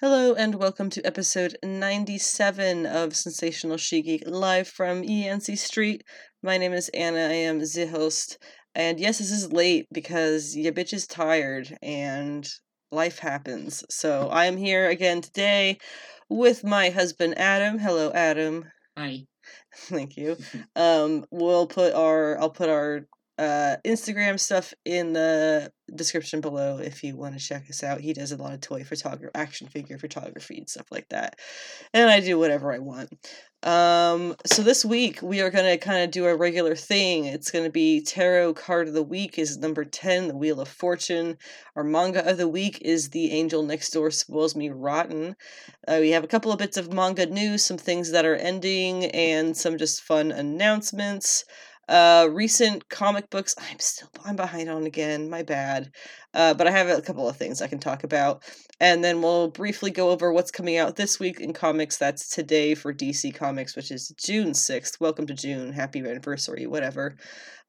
Hello and welcome to episode 97 of Sensational She Geek live from ENC Street. My name is Anna, I am the host. And yes, this is late because your bitch is tired and life happens. So I am here again today with my husband Adam. Hello Adam. Hi. Thank you. Um we'll put our I'll put our uh, Instagram stuff in the description below if you want to check us out. He does a lot of toy photography, action figure photography, and stuff like that. And I do whatever I want. Um, so this week we are going to kind of do a regular thing. It's going to be tarot card of the week is number 10, the Wheel of Fortune. Our manga of the week is The Angel Next Door Spoils Me Rotten. Uh, we have a couple of bits of manga news, some things that are ending, and some just fun announcements. Uh, recent comic books. I'm still I'm behind on again. My bad. Uh, but I have a couple of things I can talk about, and then we'll briefly go over what's coming out this week in comics. That's today for DC Comics, which is June sixth. Welcome to June. Happy anniversary. Whatever.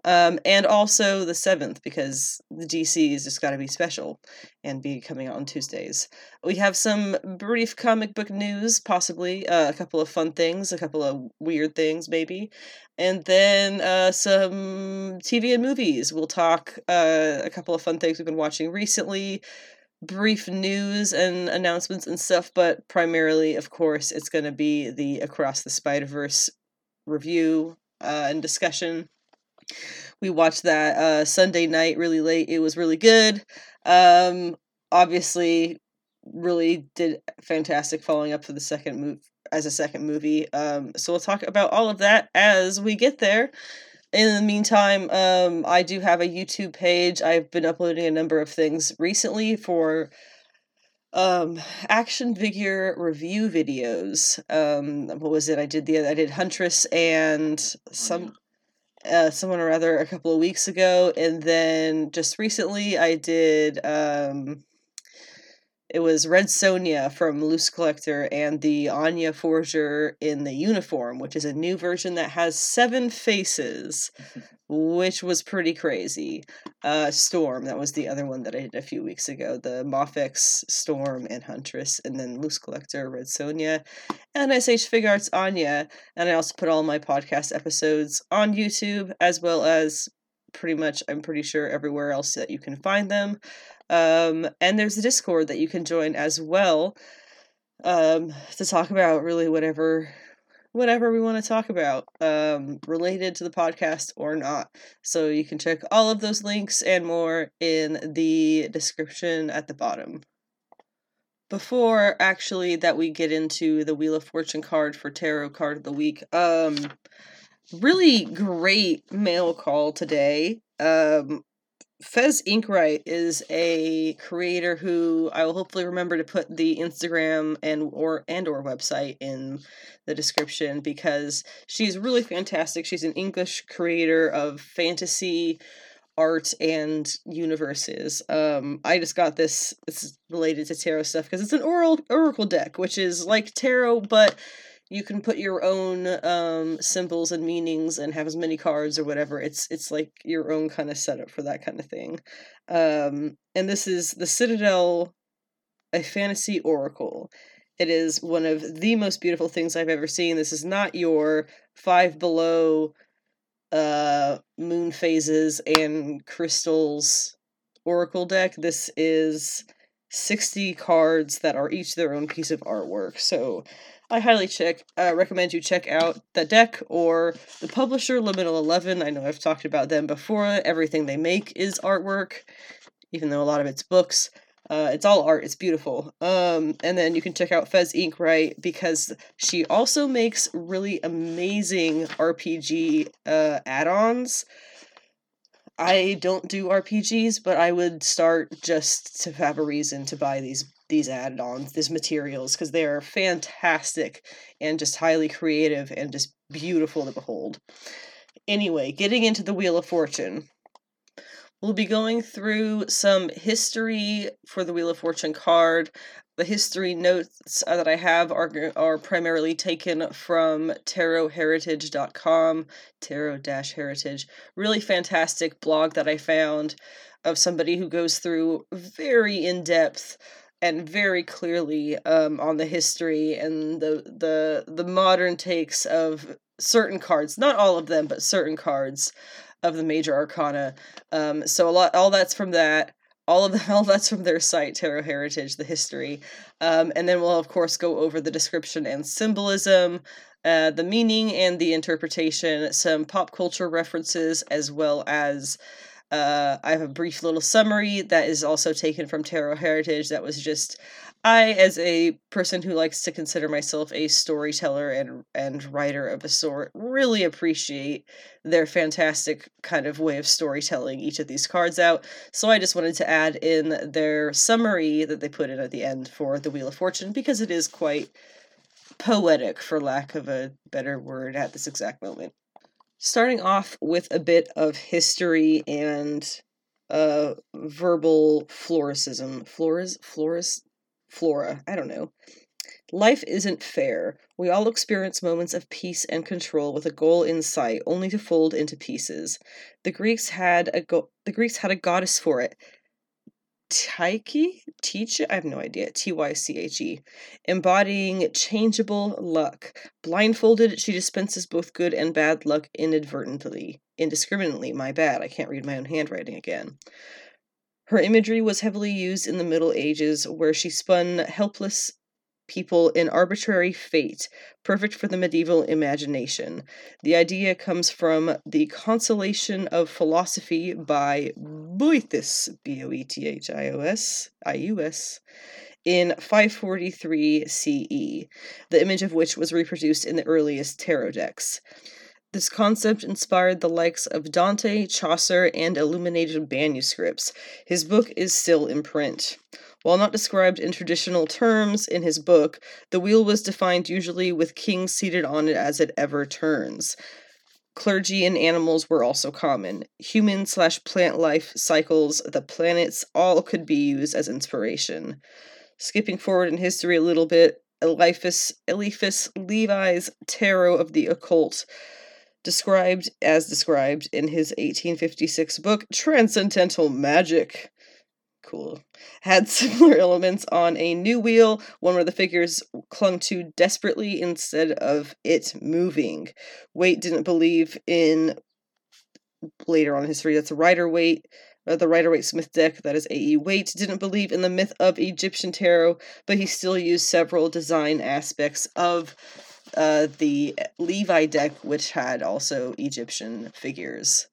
Um, and also the 7th, because the DC has just got to be special and be coming out on Tuesdays. We have some brief comic book news, possibly uh, a couple of fun things, a couple of weird things, maybe. And then uh, some TV and movies. We'll talk uh, a couple of fun things we've been watching recently, brief news and announcements and stuff, but primarily, of course, it's going to be the Across the Spider Verse review uh, and discussion we watched that uh, Sunday night really late. It was really good. Um, obviously, really did fantastic following up for the second move as a second movie. Um, so we'll talk about all of that as we get there. In the meantime, um, I do have a YouTube page. I've been uploading a number of things recently for um action figure review videos um what was it i did the i did huntress and some uh, someone or other a couple of weeks ago, and then just recently I did. Um, it was Red Sonja from Loose Collector and the Anya Forger in the uniform, which is a new version that has seven faces, which was pretty crazy. Uh, Storm, that was the other one that I did a few weeks ago. The Mafex, Storm, and Huntress, and then Loose Collector, Red Sonja, and SH Figuarts Anya. And I also put all my podcast episodes on YouTube, as well as pretty much, I'm pretty sure, everywhere else that you can find them. Um, and there's a Discord that you can join as well um, to talk about really whatever whatever we want to talk about um, related to the podcast or not. So you can check all of those links and more in the description at the bottom. Before actually that we get into the Wheel of Fortune card for Tarot card of the week, um, really great mail call today. Um, Fez Inkwright is a creator who I will hopefully remember to put the Instagram and or and or website in the description because she's really fantastic. She's an English creator of fantasy art and universes. Um, I just got this. It's related to tarot stuff because it's an oral oracle deck, which is like tarot, but you can put your own um, symbols and meanings and have as many cards or whatever. It's it's like your own kind of setup for that kind of thing. Um, and this is the Citadel, a fantasy oracle. It is one of the most beautiful things I've ever seen. This is not your five below uh, moon phases and crystals oracle deck. This is 60 cards that are each their own piece of artwork. So I highly check uh, recommend you check out the deck or the publisher Liminal Eleven. I know I've talked about them before. Everything they make is artwork, even though a lot of it's books. Uh, it's all art. It's beautiful. Um, and then you can check out Fez Inkwright because she also makes really amazing RPG uh, add-ons. I don't do RPGs, but I would start just to have a reason to buy these these add-ons, these materials, because they are fantastic and just highly creative and just beautiful to behold. Anyway, getting into the Wheel of Fortune. We'll be going through some history for the Wheel of Fortune card. The history notes uh, that I have are, are primarily taken from tarotheritage.com, tarot heritage. Really fantastic blog that I found of somebody who goes through very in depth and very clearly um, on the history and the the the modern takes of certain cards, not all of them, but certain cards of the major arcana. Um, so a lot, all that's from that. All of the, all that's from their site, Tarot Heritage, the history, um, and then we'll of course go over the description and symbolism, uh, the meaning and the interpretation, some pop culture references, as well as uh, I have a brief little summary that is also taken from Tarot Heritage. That was just I, as a person who likes to consider myself a storyteller and and writer of a sort, really appreciate their fantastic kind of way of storytelling each of these cards out. So I just wanted to add in their summary that they put in at the end for the Wheel of Fortune because it is quite poetic, for lack of a better word, at this exact moment. Starting off with a bit of history and uh verbal floricism. Floras floris flora. I don't know. Life isn't fair. We all experience moments of peace and control with a goal in sight, only to fold into pieces. The Greeks had a go- the Greeks had a goddess for it. Tyche? Teach? I have no idea. T Y C H E. Embodying changeable luck. Blindfolded, she dispenses both good and bad luck inadvertently. Indiscriminately, my bad. I can't read my own handwriting again. Her imagery was heavily used in the Middle Ages, where she spun helpless people in arbitrary fate, perfect for the medieval imagination. The idea comes from The Consolation of Philosophy by Boethius, B O E T H I O S, I U S, in 543 CE, the image of which was reproduced in the earliest tarot decks. This concept inspired the likes of Dante, Chaucer, and illuminated manuscripts. His book is still in print. While not described in traditional terms in his book, the wheel was defined usually with kings seated on it as it ever turns. Clergy and animals were also common. Human slash plant life cycles, the planets, all could be used as inspiration. Skipping forward in history a little bit, Eliphas, Eliphas Levi's Tarot of the Occult described as described in his 1856 book Transcendental Magic. Cool. Had similar elements on a new wheel, one where the figures clung to desperately instead of it moving. Waite didn't believe in later on in history that's a Rider Waite uh, the Rider Waite Smith deck, that is A.E. Waite, didn't believe in the myth of Egyptian tarot, but he still used several design aspects of uh, the Levi deck, which had also Egyptian figures.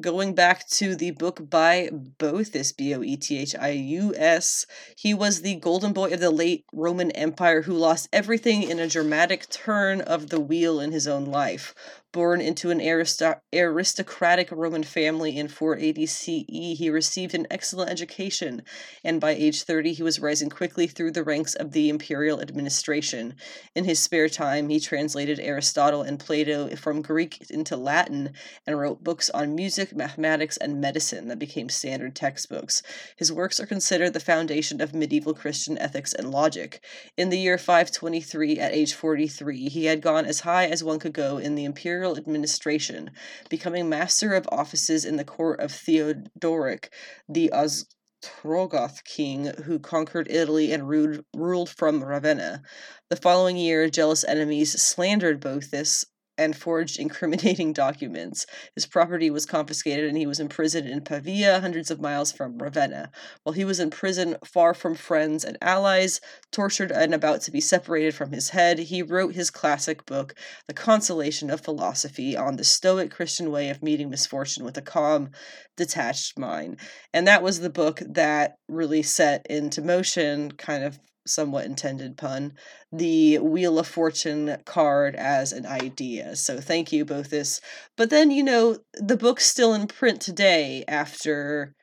Going back to the book by Boethius, B O E T H I U S, he was the golden boy of the late Roman Empire who lost everything in a dramatic turn of the wheel in his own life. Born into an aristocratic Roman family in 480 CE, he received an excellent education, and by age 30 he was rising quickly through the ranks of the imperial administration. In his spare time, he translated Aristotle and Plato from Greek into Latin and wrote books on music, mathematics, and medicine that became standard textbooks. His works are considered the foundation of medieval Christian ethics and logic. In the year 523, at age 43, he had gone as high as one could go in the imperial imperial administration, becoming master of offices in the court of Theodoric, the Ostrogoth king who conquered Italy and ruled, from Ravenna. The following year, jealous enemies slandered Boethus and forged incriminating documents. His property was confiscated and he was imprisoned in Pavia, hundreds of miles from Ravenna. While he was in prison, far from friends and allies, tortured and about to be separated from his head, he wrote his classic book, The Consolation of Philosophy, on the Stoic Christian way of meeting misfortune with a calm, detached mind. And that was the book that really set into motion kind of somewhat intended pun, the Wheel of Fortune card as an idea. So thank you, Boethus. But then, you know, the book's still in print today after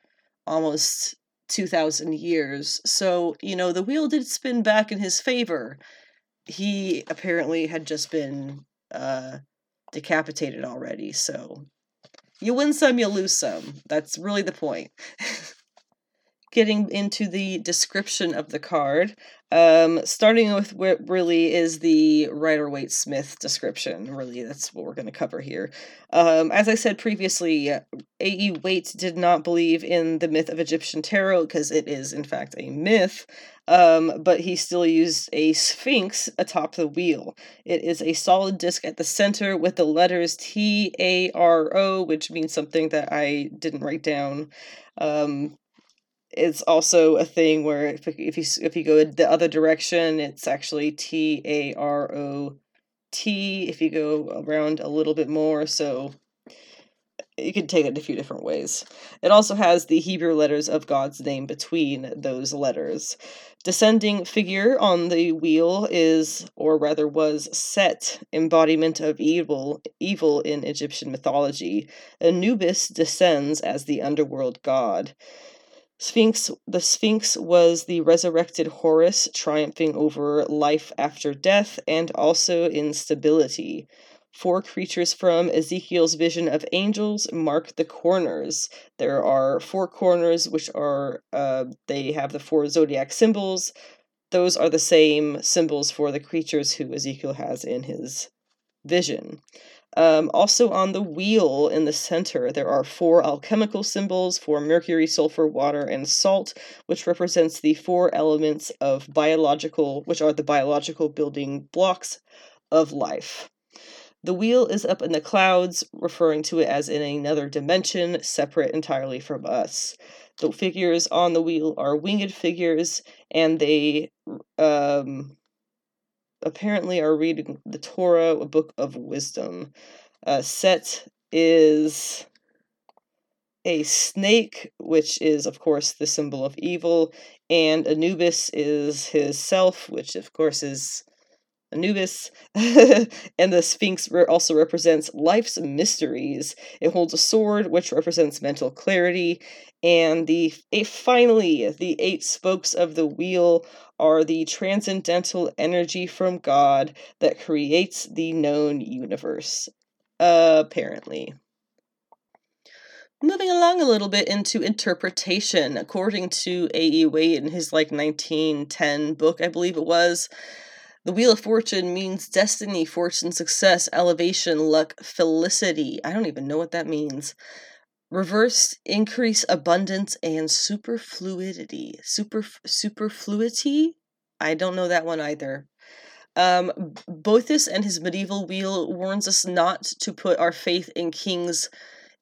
almost 2,000 years. So, you know, the wheel did spin back in his favor. He apparently had just been uh, decapitated already, so you win some, you lose some. That's really the point. getting into the description of the card, um, starting with what really is the Rider Waite Smith description. Really, that's what we're going to cover here. Um, as I said previously, A.E. Waite did not believe in the myth of Egyptian tarot because it is, in fact, a myth. Um, but he still used a sphinx atop the wheel. It is a solid disc at the center with the letters T A R O, which means something that I didn't write down. Um, it's also a thing where if, if you if you go the other direction, it's actually T A R O T. If you go around a little bit more, so you can take it a few different ways. It also has the Hebrew letters of God's name between those letters. Descending figure on the wheel is, or rather was, Set, embodiment of evil, evil in Egyptian mythology. Anubis descends as the underworld god. Sphinx the Sphinx was the resurrected Horus triumphing over life after death and also instability. Four creatures from Ezekiel's vision of angels mark the corners. There are four corners, which are, uh, they have the four zodiac symbols. Those are the same symbols for the creatures who Ezekiel has in his vision. Um, also on the wheel in the center, there are four alchemical symbols for mercury, sulfur, water, and salt, which represents the four elements of biological, which are the biological building blocks of life. The wheel is up in the clouds, referring to it as in another dimension, separate entirely from us. The figures on the wheel are winged figures, and they um, apparently are reading the Torah, a book of wisdom. Uh, Set is a snake, which is, of course, the symbol of evil, and Anubis is his self, which, of course, is Anubis, and the Sphinx also represents life's mysteries. It holds a sword, which represents mental clarity, and the finally the eight spokes of the wheel are the transcendental energy from God that creates the known universe. Apparently. Moving along a little bit into interpretation, according to A.E. Waite in his like 1910 book, I believe it was, the Wheel of Fortune means destiny, fortune, success, elevation, luck, felicity. I don't even know what that means. Reverse, increase abundance and superfluidity. Super superfluity? I don't know that one either. Um, Boethus and his medieval wheel warns us not to put our faith in kings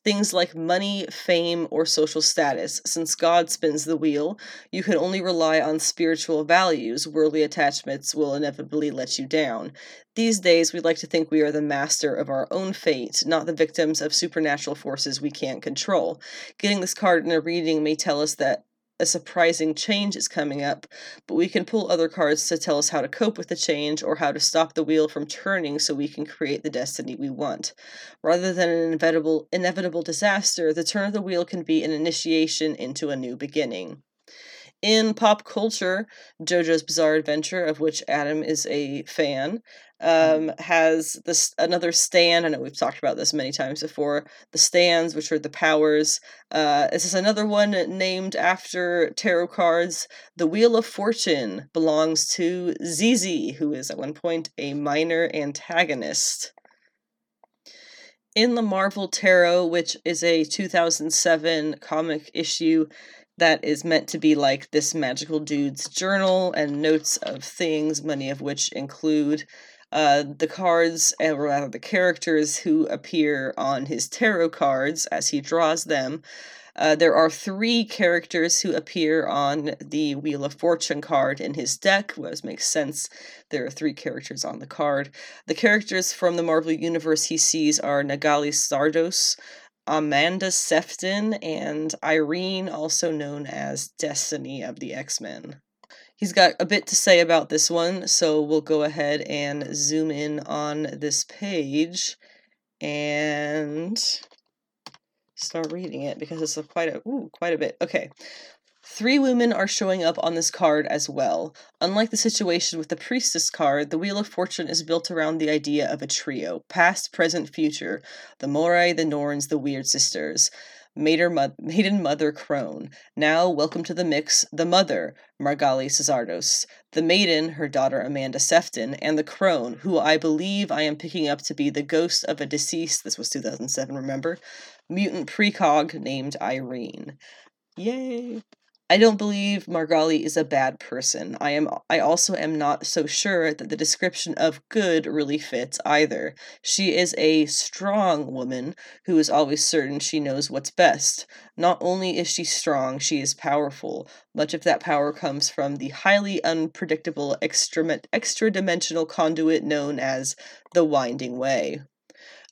things like money, fame, or social status. Since God spins the wheel, you can only rely on spiritual values. Worldly attachments will inevitably let you down. These days, we like to think we are the master of our own fate, not the victims of supernatural forces we can't control. Getting this card in a reading may tell us that a surprising change is coming up, but we can pull other cards to tell us how to cope with the change or how to stop the wheel from turning so we can create the destiny we want. Rather than an inevitable inevitable disaster, the turn of the wheel can be an initiation into a new beginning in pop culture, JoJo's Bizarre Adventure, of which Adam is a fan. Um, has this another stand. I know we've talked about this many times before. The stands, which are the powers. Uh, this is another one named after tarot cards. The Wheel of Fortune belongs to Zizi, who is at one point a minor antagonist. In the Marvel Tarot, which is a 2007 comic issue, that is meant to be like this magical dude's journal and notes of things, many of which include uh, the cards, or rather the characters who appear on his tarot cards as he draws them. Uh, there are three characters who appear on the Wheel of Fortune card in his deck, which makes sense. There are three characters on the card. The characters from the Marvel Universe he sees are Margali Szardos, Amanda Sefton and Irene, also known as Destiny of the X Men. He's got a bit to say about this one, so we'll go ahead and zoom in on this page and start reading it because it's a quite a ooh, quite a bit. Okay. Three women are showing up on this card as well. Unlike the situation with the Priestess card, the Wheel of Fortune is built around the idea of a trio past, present, future the Moirai, the Norns, the Weird Sisters. Maiden, mo- Maiden Mother Crone. Now, welcome to the mix, the mother, Margali Szardos, the maiden, her daughter Amanda Sefton, and the crone, who I believe I am picking up to be the ghost of a deceased, this was 2007, remember? Mutant precog named Irene. Yay! I don't believe Margali is a bad person. I am I also am not so sure that the description of good really fits either. She is a strong woman who is always certain she knows what's best. Not only is she strong, she is powerful. Much of that power comes from the highly unpredictable extra extra dimensional conduit known as the Winding Way.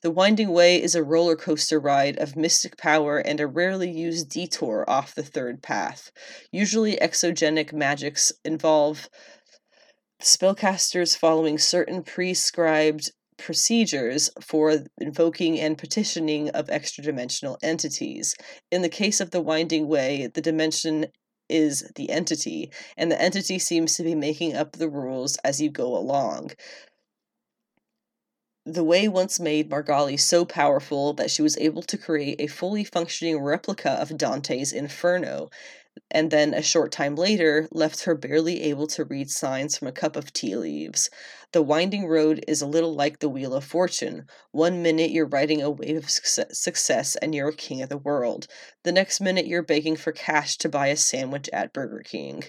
The Winding Way is a roller coaster ride of mystic power and a rarely used detour off the third path. Usually, exogenic magics involve spellcasters following certain prescribed procedures for invoking and petitioning of extra dimensional entities. In the case of the Winding Way, the dimension is the entity, and the entity seems to be making up the rules as you go along. The way once made Margali so powerful that she was able to create a fully functioning replica of Dante's Inferno, and then a short time later left her barely able to read signs from a cup of tea leaves. The winding road is a little like the Wheel of Fortune. One minute you're riding a wave of success and you're a king of the world. The next minute you're begging for cash to buy a sandwich at Burger King.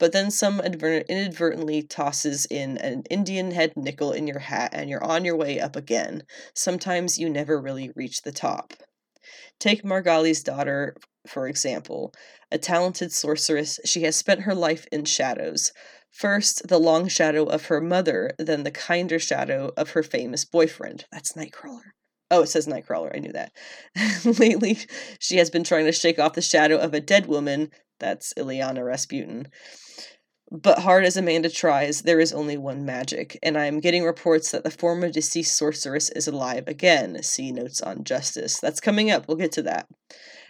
But then some inadvertently tosses in an Indian head nickel in your hat and you're on your way up again. Sometimes you never really reach the top. Take Margali's daughter, for example. A talented sorceress, she has spent her life in shadows. First, the long shadow of her mother, then the kinder shadow of her famous boyfriend. That's Nightcrawler. Oh, it says Nightcrawler. I knew that. Lately, she has been trying to shake off the shadow of a dead woman. That's Illyana Rasputin. But hard as Amanda tries, there is only one magic, and I am getting reports that the former deceased sorceress is alive again. See notes on justice. That's coming up. We'll get to that.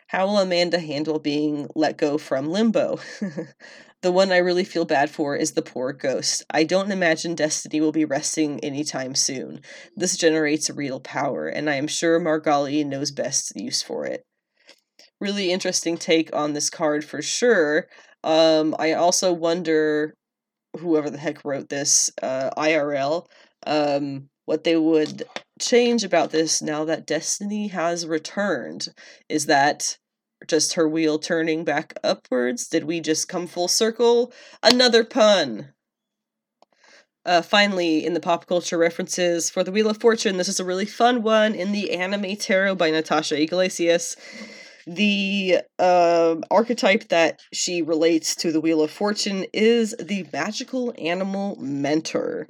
How will Amanda handle being let go from limbo? The one I really feel bad for is the poor ghost. I don't imagine Destiny will be resting anytime soon. This generates real power, and I am sure Margali knows best use for it. Really interesting take on this card for sure. Um, I also wonder whoever the heck wrote this, uh, IRL, um, what they would change about this now that Destiny has returned. Is that just her wheel turning back upwards? Did we just come full circle? Another pun! Uh, finally, in the pop culture references for the Wheel of Fortune, this is a really fun one in the anime tarot by Natasha Iglesias. The uh, archetype that she relates to the Wheel of Fortune is the magical animal mentor.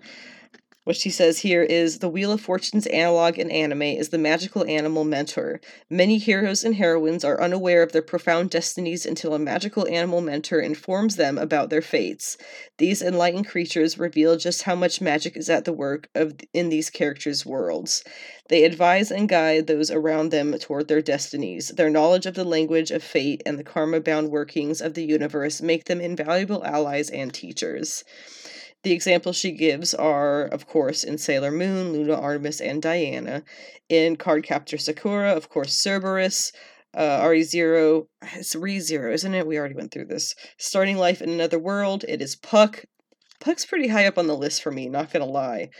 What she says here is the Wheel of Fortune's analog in anime is the magical animal mentor. Many heroes and heroines are unaware of their profound destinies until a magical animal mentor informs them about their fates. These enlightened creatures reveal just how much magic is at the work of in these characters' worlds. They advise and guide those around them toward their destinies. Their knowledge of the language of fate and the karma bound workings of the universe make them invaluable allies and teachers. The examples she gives are, of course, in Sailor Moon, Luna Artemis, and Diana. In Cardcaptor Sakura, of course, Cerberus, uh, RE0, it's RE0, isn't it? We already went through this. Starting Life in Another World, it is Puck. Puck's pretty high up on the list for me, not gonna lie.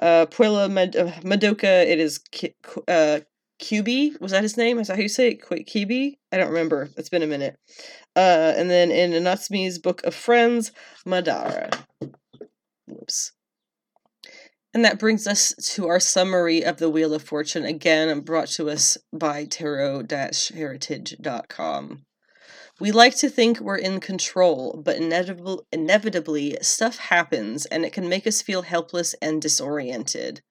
Uh, Puella Med- uh, Madoka, it is Ki- uh, QB. Was that his name? Is that how you say it? Kibi? I don't remember. It's been a minute. Uh, and then in Natsume's Book of Friends, Madara. Whoops. And that brings us to our summary of the Wheel of Fortune, again brought to us by tarot-heritage.com. We like to think we're in control, but inevitable, inevitably, stuff happens and it can make us feel helpless and disoriented.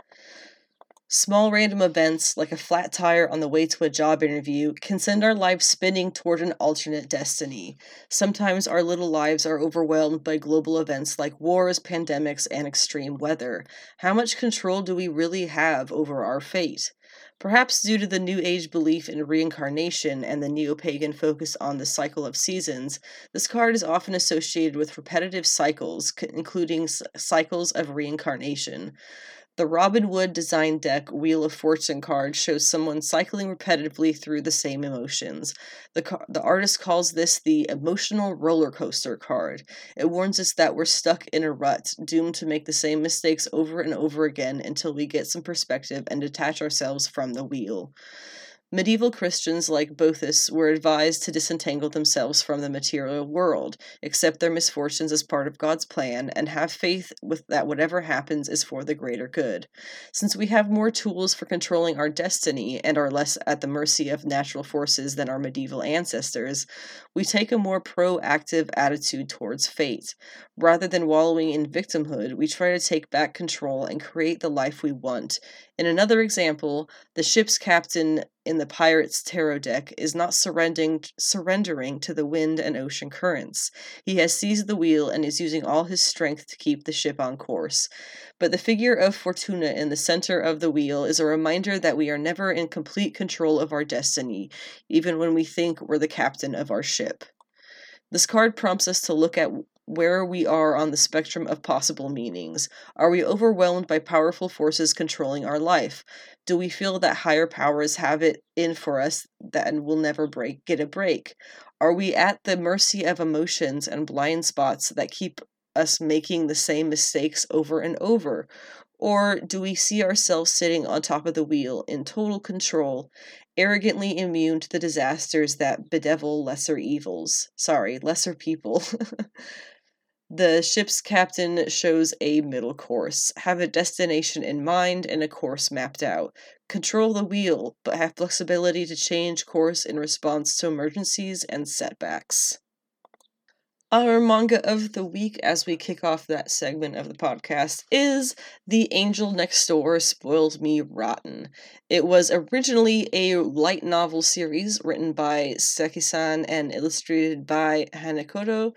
Small random events, like a flat tire on the way to a job interview, can send our lives spinning toward an alternate destiny. Sometimes our little lives are overwhelmed by global events like wars, pandemics, and extreme weather. How much control do we really have over our fate? Perhaps due to the New Age belief in reincarnation and the neo pagan focus on the cycle of seasons, this card is often associated with repetitive cycles, including cycles of reincarnation. The Robin Wood design deck Wheel of Fortune card shows someone cycling repetitively through the same emotions. The, car- the artist calls this the emotional roller coaster card. It warns us that we're stuck in a rut, doomed to make the same mistakes over and over again until we get some perspective and detach ourselves from the wheel. Medieval Christians like Boethus were advised to disentangle themselves from the material world, accept their misfortunes as part of God's plan, and have faith with that whatever happens is for the greater good. Since we have more tools for controlling our destiny and are less at the mercy of natural forces than our medieval ancestors, we take a more proactive attitude towards fate. Rather than wallowing in victimhood, we try to take back control and create the life we want. In another example, the ship's captain in the pirate's tarot deck is not surrendering surrendering to the wind and ocean currents. He has seized the wheel and is using all his strength to keep the ship on course. But the figure of Fortuna in the center of the wheel is a reminder that we are never in complete control of our destiny, even when we think we're the captain of our ship. This card prompts us to look at where we are on the spectrum of possible meanings. Are we overwhelmed by powerful forces controlling our life? Do we feel that higher powers have it in for us that will never break get a break? Are we at the mercy of emotions and blind spots that keep us making the same mistakes over and over? Or do we see ourselves sitting on top of the wheel in total control, arrogantly immune to the disasters that bedevil lesser evils? Sorry, lesser people. The ship's captain shows a middle course. Have a destination in mind and a course mapped out. Control the wheel, but have flexibility to change course in response to emergencies and setbacks. Our manga of the week, as we kick off that segment of the podcast, is The Angel Next Door Spoiled Me Rotten. It was originally a light novel series written by Saekisan and illustrated by Hanekoto,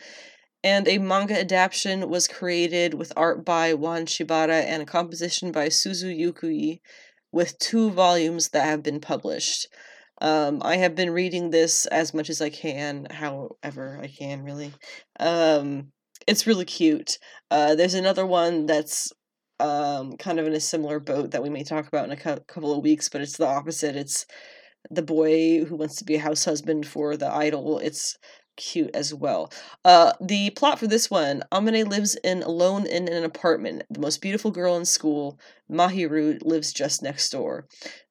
and a manga adaptation was created with art by Wan Shibata and a composition by Suzu Yukui, with two volumes that have been published. Um, I have been reading this as much as I can, however I can, really. Um, it's really cute. Uh, there's another one that's um, kind of in a similar boat that we may talk about in a couple of weeks, but it's the opposite. It's the boy who wants to be a house husband for the idol. It's cute as well. Uh, the plot for this one Amane lives in alone in an apartment. The most beautiful girl in school, Mahiru, lives just next door.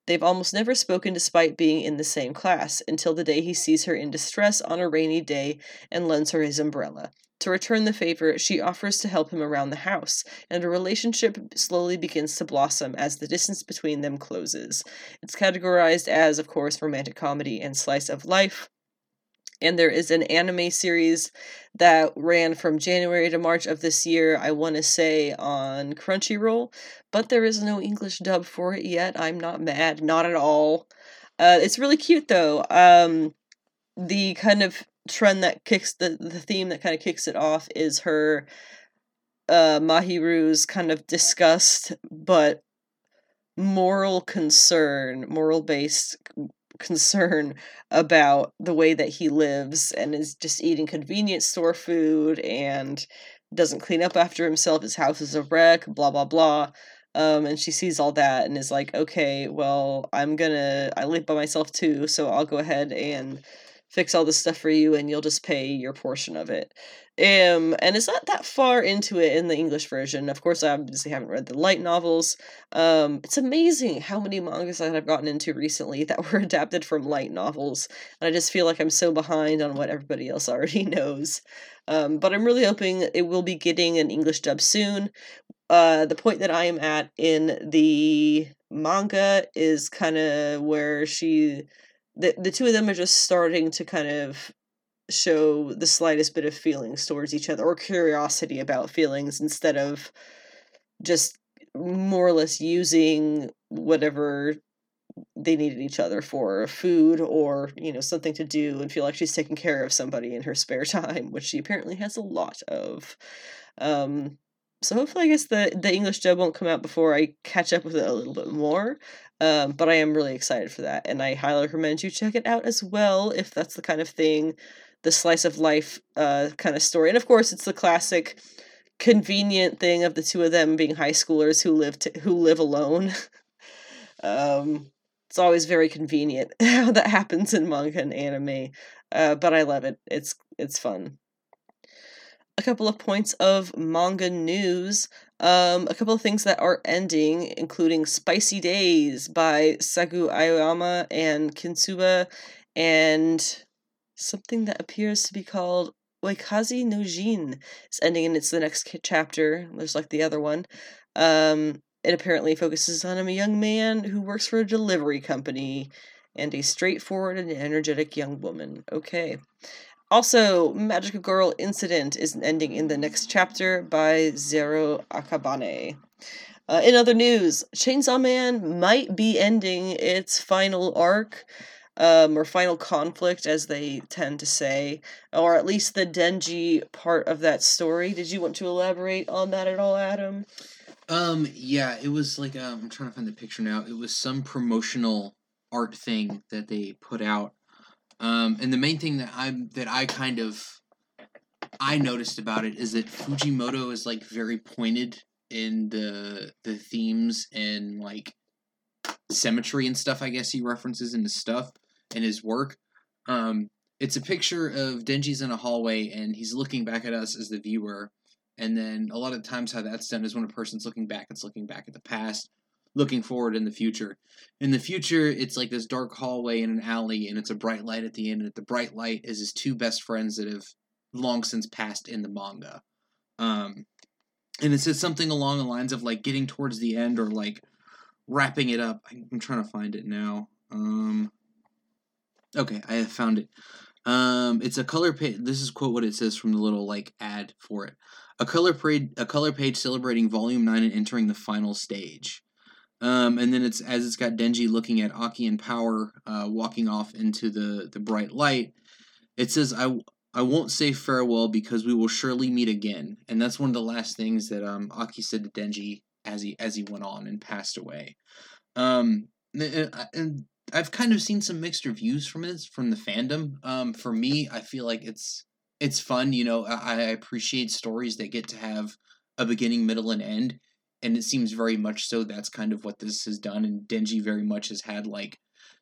They've almost never spoken despite being in the same class, until the day he sees her in distress on a rainy day and lends her his umbrella. To return the favor, she offers to help him around the house, and a relationship slowly begins to blossom as the distance between them closes. It's categorized as, of course, romantic comedy and slice of life, and there is an anime series that ran from January to March of this year, I want to say on Crunchyroll, but there is no English dub for it yet. I'm not mad, not at all. Uh, it's really cute though. Um, the kind of trend that kicks the the theme that kind of kicks it off is her uh Mahiru's kind of disgust but moral concern, moral based concern about the way that he lives and is just eating convenience store food and doesn't clean up after himself. His house is a wreck, blah, blah, blah. Um, and she sees all that and is like, okay, well, I'm gonna, I live by myself too, so I'll go ahead and fix all this stuff for you and you'll just pay your portion of it. Um, and it's not that far into it in the English version. Of course, I obviously haven't read the light novels. Um, it's amazing how many mangas that I've gotten into recently that were adapted from light novels. And I just feel like I'm so behind on what everybody else already knows. Um, but I'm really hoping it will be getting an English dub soon. Uh, the point that I am at in the manga is kind of where she the the two of them are just starting to kind of show the slightest bit of feelings towards each other or curiosity about feelings instead of just more or less using whatever they needed each other for food or you know something to do and feel like she's taking care of somebody in her spare time which she apparently has a lot of. Um so hopefully i guess the the english dub won't come out before i catch up with it a little bit more um, but I am really excited for that, and I highly recommend you check it out as well if that's the kind of thing, the slice of life uh, kind of story. And of course, it's the classic convenient thing of the two of them being high schoolers who live to, who live alone. um, it's always very convenient how that happens in manga and anime, uh, but I love it. It's it's fun. A couple of points of manga news. Um, a couple of things that are ending, including Spicy Days by Sagu Aoyama and Kintsuba, and something that appears to be called Oikazi no Jin is ending and it's the next chapter. There's like the other one. Um, it apparently focuses on a young man who works for a delivery company and a straightforward and energetic young woman. Okay. Also, Magical Girl Incident is ending in the next chapter by Zero Akabane. Uh, in other news, Chainsaw Man might be ending its final arc um, or final conflict, as they tend to say, or at least the Denji part of that story. Did you want to elaborate on that at all, Adam? Um, yeah, it was like um, I'm trying to find the picture now. It was some promotional art thing that they put out. Um, and the main thing that I'm that I kind of I noticed about it is that Fujimoto is like very pointed in the the themes and like symmetry and stuff. I guess he references in his stuff in his work. Um, it's a picture of Denji's in a hallway and he's looking back at us as the viewer. And then a lot of times, how that's done is when a person's looking back, it's looking back at the past, looking forward in the future. In the future, it's like this dark hallway in an alley, and it's a bright light at the end. And the bright light is his two best friends that have long since passed in the manga. Um, and it says something along the lines of like getting towards the end or like wrapping it up. I'm trying to find it now. Um, Okay, I have found it. Um, it's a color page. This is quote what it says from the little like ad for it. A color page, a color page celebrating Volume Nine and entering the final stage. Um, and then it's as it's got Denji looking at Aki and Power uh, walking off into the the bright light. It says, "I I won't say farewell because we will surely meet again." And that's one of the last things that um, Aki said to Denji as he as he went on and passed away. Um, and, and I've kind of seen some mixed reviews from it from the fandom. Um, for me, I feel like it's it's fun. You know, I, I appreciate stories that get to have a beginning, middle, and end, and it seems very much so. That's kind of what this has done. And Denji very much has had like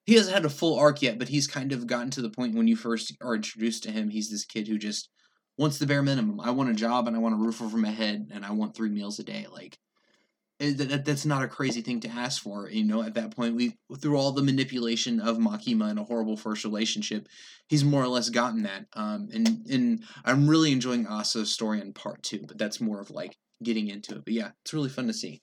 he hasn't had a full arc yet, but he's kind of gotten to the point when you first are introduced to him. He's this kid who just wants the bare minimum. I want a job and I want a roof over my head and I want three meals a day. Like that, that's not a crazy thing to ask for. You know, at that point, we through all the manipulation of Makima and a horrible first relationship, he's more or less gotten that. Um, and and I'm really enjoying Asa's story in part two, but that's more of like getting into it. But yeah, it's really fun to see.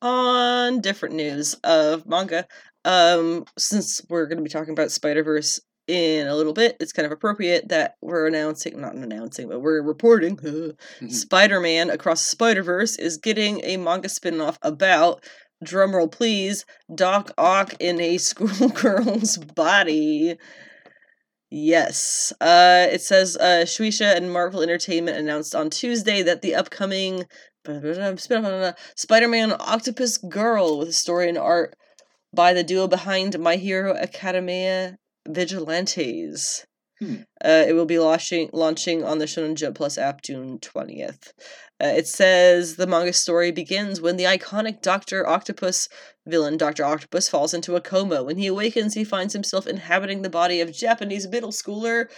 On different news of manga, um, since we're going to be talking about Spider Verse in a little bit, it's kind of appropriate that we're announcing, not announcing, but we're reporting uh, mm-hmm. Spider Man Across the Spider Verse is getting a manga spin off about, drumroll please, Doc Ock in a schoolgirl's body. Yes. Uh, it says uh, Shueisha and Marvel Entertainment announced on Tuesday that the upcoming Spider Man Octopus Girl with a story and art by the duo behind My Hero Academia Vigilantes. Hmm. Uh, it will be launching launching on the Shonen Jump Plus app June twentieth. Uh, it says the manga story begins when the iconic Doctor Octopus villain Doctor Octopus falls into a coma. When he awakens, he finds himself inhabiting the body of Japanese middle schooler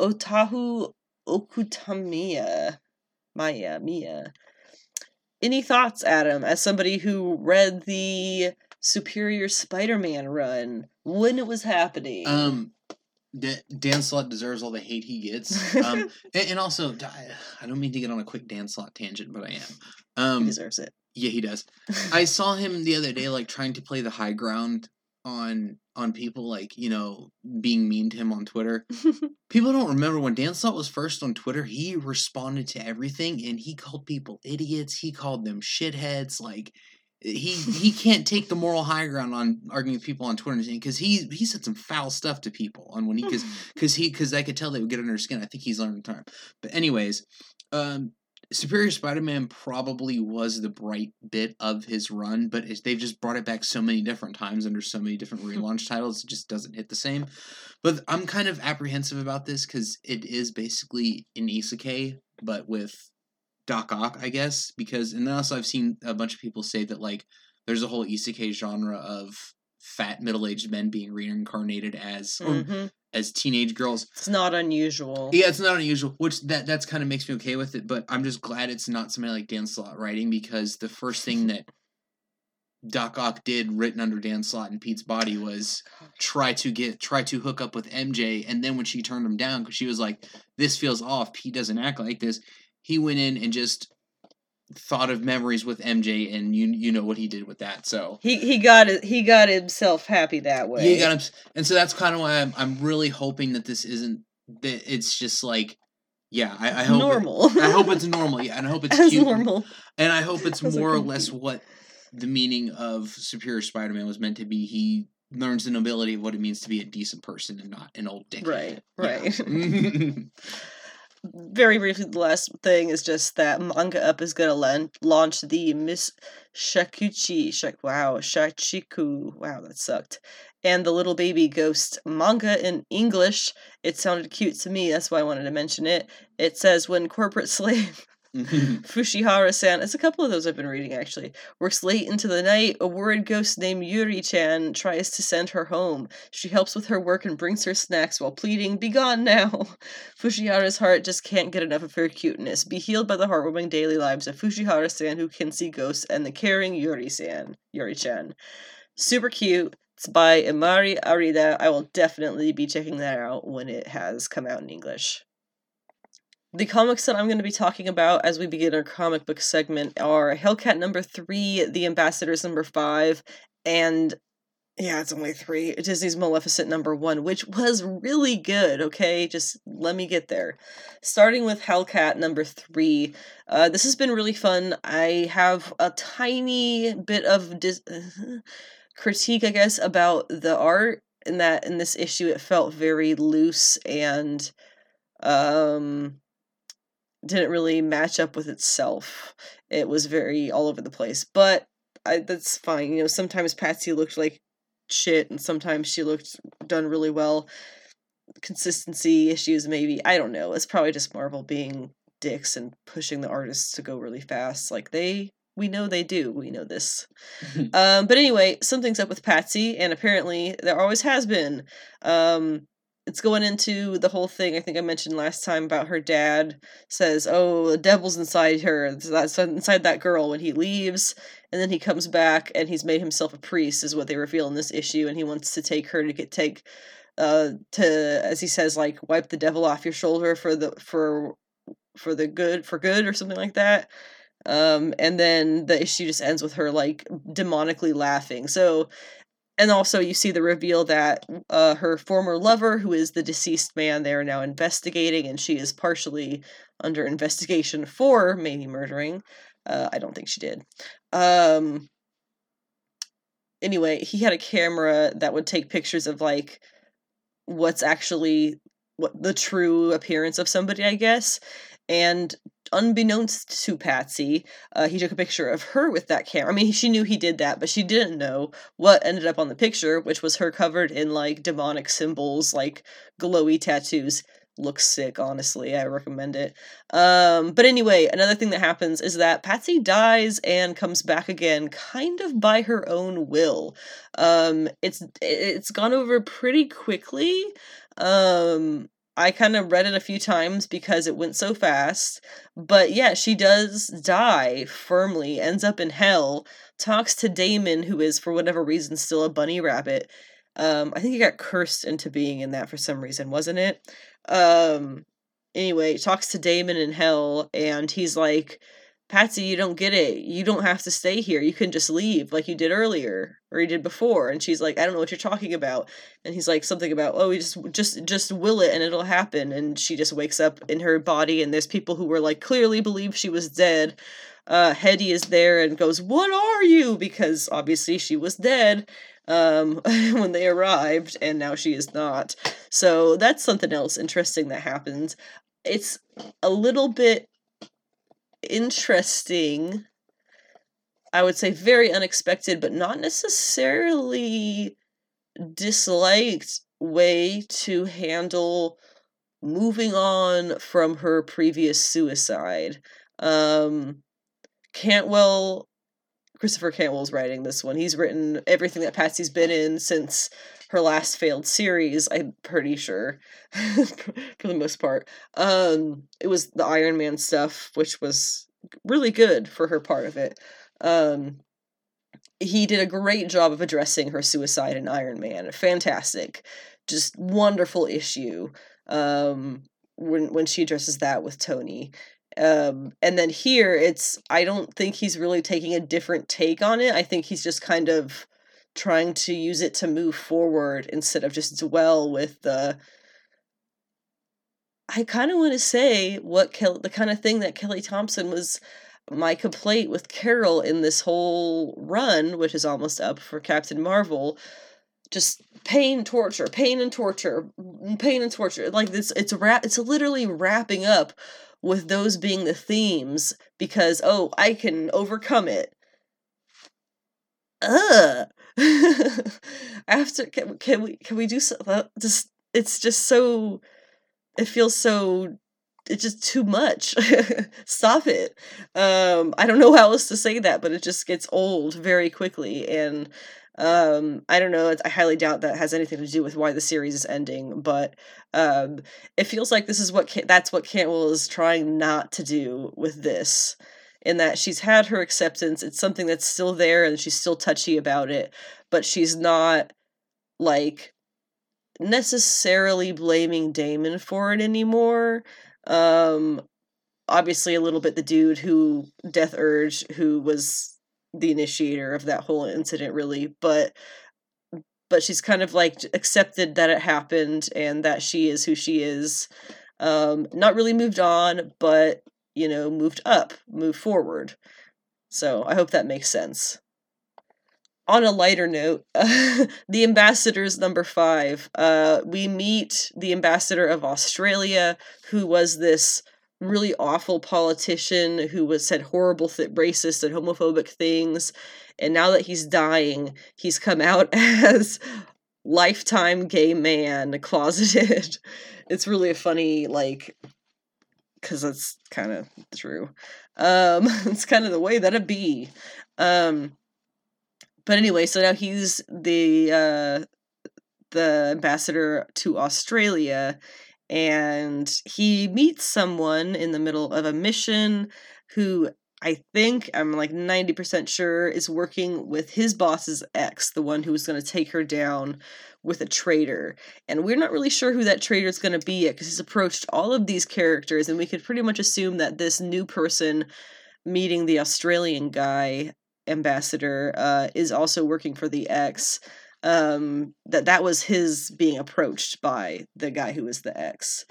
Otahu Okutamiya. Maya Mia. Any thoughts, Adam, as somebody who read the Superior Spider-Man run when it was happening. Um, Dan Slott deserves all the hate he gets. Um, and, and, also, I don't mean to get on a quick Dan Slott tangent, but I am. Um, he deserves it. Yeah, he does. I saw him the other day, like trying to play the high ground on on people, like you know, being mean to him on Twitter. people don't remember when Dan Slott was first on Twitter. He responded to everything, and he called people idiots. He called them shitheads. Like he he can't take the moral high ground on arguing with people on Twitter because he he said some foul stuff to people on when he because because he because I could tell they would get under his skin. I think he's learned time. But anyways, um, Superior Spider-Man probably was the bright bit of his run, but they've just brought it back so many different times under so many different relaunch titles, it just doesn't hit the same. But I'm kind of apprehensive about this because it is basically an isekai, but with Doc Ock, I guess, because and then also I've seen a bunch of people say that like there's a whole isekai genre of fat middle aged men being reincarnated as or hmm as teenage girls. It's not unusual. Yeah, it's not unusual, which that that's kind of makes me okay with it. But I'm just glad it's not somebody like Dan Slott writing because the first thing that Doc Ock did, written under Dan Slott and Pete's body, was try to get try to hook up with MJ, and then when she turned him down because she was like, "This feels off. Pete doesn't act like this," he went in and just thought of memories with MJ, and you you know what he did with that. So He he got. He got himself happy that way. you got him, and so that's kind of why I'm I'm really hoping that this isn't that it's just like. Yeah, I, I hope it- normal. I hope it's normal. Yeah, and I hope it's as cute. normal. And I hope it's more or less cute. what the meaning of Superior Spider-Man was meant to be. He learns the nobility of what it means to be a decent person and not an old dick. Right, Yeah. Very briefly, the last thing is just that Manga Up is going to launch the Miss Shakuchi. Shak- wow, Shachiku. Wow, that sucked. And the Little Baby Ghost manga in English. It sounded cute to me, that's why I wanted to mention it. It says when corporate slave Mm-hmm. Fushihara san, it's a couple of those I've been reading actually, works late into the night. A worried ghost named Yuri chan tries to send her home. She helps with her work and brings her snacks while pleading, Be gone now! Fushihara's heart just can't get enough of her cuteness. Be healed by the heartwarming daily lives of Fushihara san, who can see ghosts, and the caring Yuri san, Yuri chan. Super cute. It's by Imari Arida. I will definitely be checking that out when it has come out in English. The comics that I'm going to be talking about as we begin our comic book segment are Hellcat number three, The Ambassadors number five, and yeah, it's only three. Disney's Maleficent number one, which was really good. Okay, just let me get there. Starting with Hellcat number three, uh, this has been really fun. I have a tiny bit of dis- critique, I guess, about the art. In that, in this issue, it felt very loose and um didn't really match up with itself. It was very all over the place, but I, that's fine. You know, sometimes Patsy looked like shit, and sometimes she looked done really well. Consistency issues, maybe. I don't know. It's probably just Marvel being dicks and pushing the artists to go really fast. Like they, we know they do. We know this. um, but anyway, something's up with Patsy, and apparently there always has been. Um, it's going into the whole thing I think I mentioned last time about her dad says, "Oh, the devil's inside her. That's inside that girl." When he leaves, and then he comes back, and he's made himself a priest, is what they reveal in this issue, and he wants to take her to get take, uh, to as he says, like wipe the devil off your shoulder for the for for the good for good or something like that. Um, and then the issue just ends with her like demonically laughing. So and also you see the reveal that uh, her former lover who is the deceased man they are now investigating and she is partially under investigation for maybe murdering uh, i don't think she did. Um anyway he had a camera that would take pictures of like what's actually what the true appearance of somebody i guess. And unbeknownst to Patsy, uh, he took a picture of her with that camera. I mean, she knew he did that, but she didn't know what ended up on the picture, which was her covered in like demonic symbols, like glowy tattoos. Looks sick, honestly. I recommend it. Um, but anyway, another thing that happens is that Patsy dies and comes back again, kind of by her own will. Um, it's it's gone over pretty quickly. Um, I kind of read it a few times because it went so fast. But yeah, she does die firmly, ends up in hell, talks to Daimon, who is, for whatever reason, still a bunny rabbit. Um, I think he got cursed into being in that for some reason, wasn't it? Um, anyway, talks to Daimon in hell, and he's like, Patsy, you don't get it. You don't have to stay here. You can just leave like you did earlier or you did before. And she's like, I don't know what you're talking about. And he's like something about, oh, we just just just will it and it'll happen. And she just wakes up in her body and there's people who were like clearly believe she was dead. Uh Hetty is there and goes, "What are you?" because obviously she was dead um when they arrived and now she is not. So that's something else interesting that happens. It's a little bit interesting. I would say very unexpected, but not necessarily disliked way to handle moving on from her previous suicide. Um, Cantwell, Christopher Cantwell's writing this one. He's written everything that Patsy's been in since her last failed series. I'm pretty sure, for the most part. Um, it was the Iron Man stuff, which was really good for her part of it. Um, he did a great job of addressing her suicide in Iron Man. Fantastic, just wonderful issue. Um, when when she addresses that with Tony. Um, and then here it's I don't think he's really taking a different take on it. I think he's just kind of trying to use it to move forward instead of just dwell with the I kind of want to say what Kel- the kind of thing that Kelly Thompson was my complaint with Carol in this whole run, which is almost up for Captain Marvel, just pain, torture, pain and torture, pain and torture. Like this, it's wrap. It's literally wrapping up with those being the themes because oh, I can overcome it. Ugh. After can, can we can we do so? Just it's just so. It feels so it's just too much. Stop it. Um, I don't know how else to say that, but it just gets old very quickly. And um, I don't know. I highly doubt that has anything to do with why the series is ending, but um, it feels like this is what Can- that's what Cantwell is trying not to do with this. In that she's had her acceptance, it's something that's still there, and she's still touchy about it, but she's not like necessarily blaming Daimon for it anymore. Um, obviously, a little bit the dude who Death Urge, who was the initiator of that whole incident, really, but but she's kind of like accepted that it happened and that she is who she is. Um, not really moved on, but you know, moved up, moved forward. So I hope that makes sense on a lighter note, the ambassadors number five. Uh, we meet the ambassador of Australia, who was this really awful politician who was said horrible, th- racist, and homophobic things. And now that he's dying, he's come out as lifetime gay man, closeted. it's really a funny like because that's kind of true. Um, it's kind of the way that it be. Um, but anyway, so now he's the uh, the ambassador to Australia, and he meets someone in the middle of a mission who I think I'm like 90% sure is working with his boss's ex, the one who was going to take her down with a traitor. And we're not really sure who that traitor is going to be yet because he's approached all of these characters, and we could pretty much assume that this new person meeting the Australian guy ambassador uh, is also working for the ex. Um, that that was his being approached by the guy who was the ex.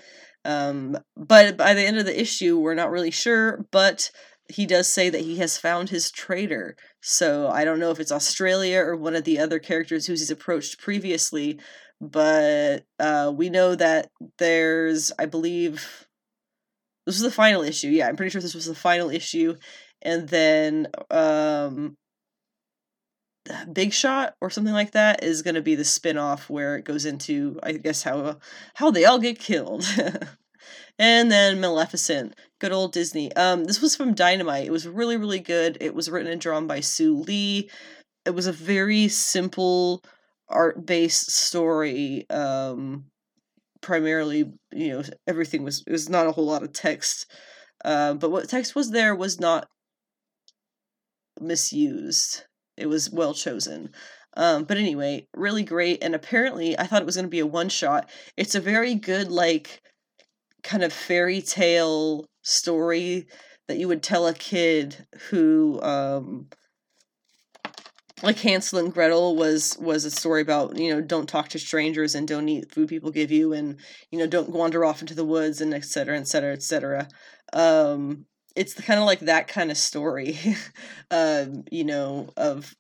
Um, but by the end of the issue, we're not really sure. But he does say that he has found his traitor. So I don't know if it's Australia or one of the other characters who he's approached previously. But uh, we know that there's, I believe, this was the final issue. Yeah, I'm pretty sure this was the final issue, and then um Big Shot or something like that is going to be the spin-off where it goes into I guess how how they all get killed. and then Maleficent, good old Disney. Um this was from Dynamite. It was really really good. It was written and drawn by Soo Lee. It was a very simple art-based story um primarily, you know, everything was it was not a whole lot of text. Uh, but what text was there was not misused. It was well chosen. Um, but anyway, really great. And apparently, I thought it was going to be a one shot. It's a very good, like, kind of fairy tale story that you would tell a kid who, um, like Hansel and Gretel was was a story about you know don't talk to strangers and don't eat food people give you and you know don't wander off into the woods and etc etc etc um it's kind of like that kind of story um you know of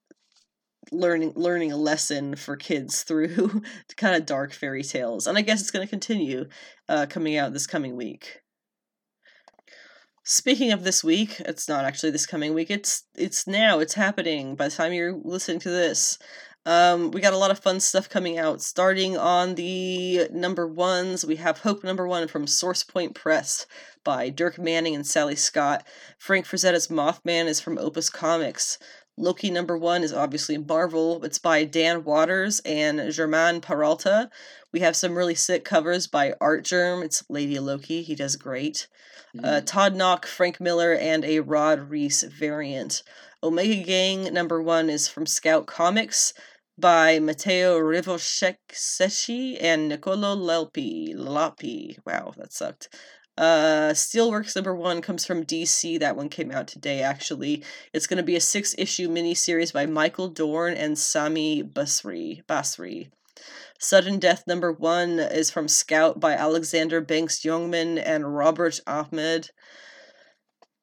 learning learning a lesson for kids through kind of dark fairy tales and i guess it's going to continue uh coming out this coming week speaking of this week it's not actually this coming week it's it's now it's happening by the time you're listening to this Um, we got a lot of fun stuff coming out. Starting on the number ones, we have Hope number one from Source Point Press by Dirk Manning and Sally Scott. Frank Frazetta's Mothman is from Opus Comics. Loki number one is obviously Marvel. It's by Dan Watters and Germain Peralta. We have some really sick covers by Artgerm. It's Lady Loki. He does great. Uh, Todd Nauck, Frank Miller, and a Rod Reis variant. Omega Gang number one is from Scout Comics by Matteo Rivoshekseshi and Nicolo Lelpi. Lapi. Wow, that sucked. Uh, Steelworks number one comes from DC. That one came out today, actually. It's going to be a six issue miniseries by Michael Dorn and Sami Basri. Basri. Sudden Death number one is from Scout by Alexander Banks Youngman and Robert Ahmed.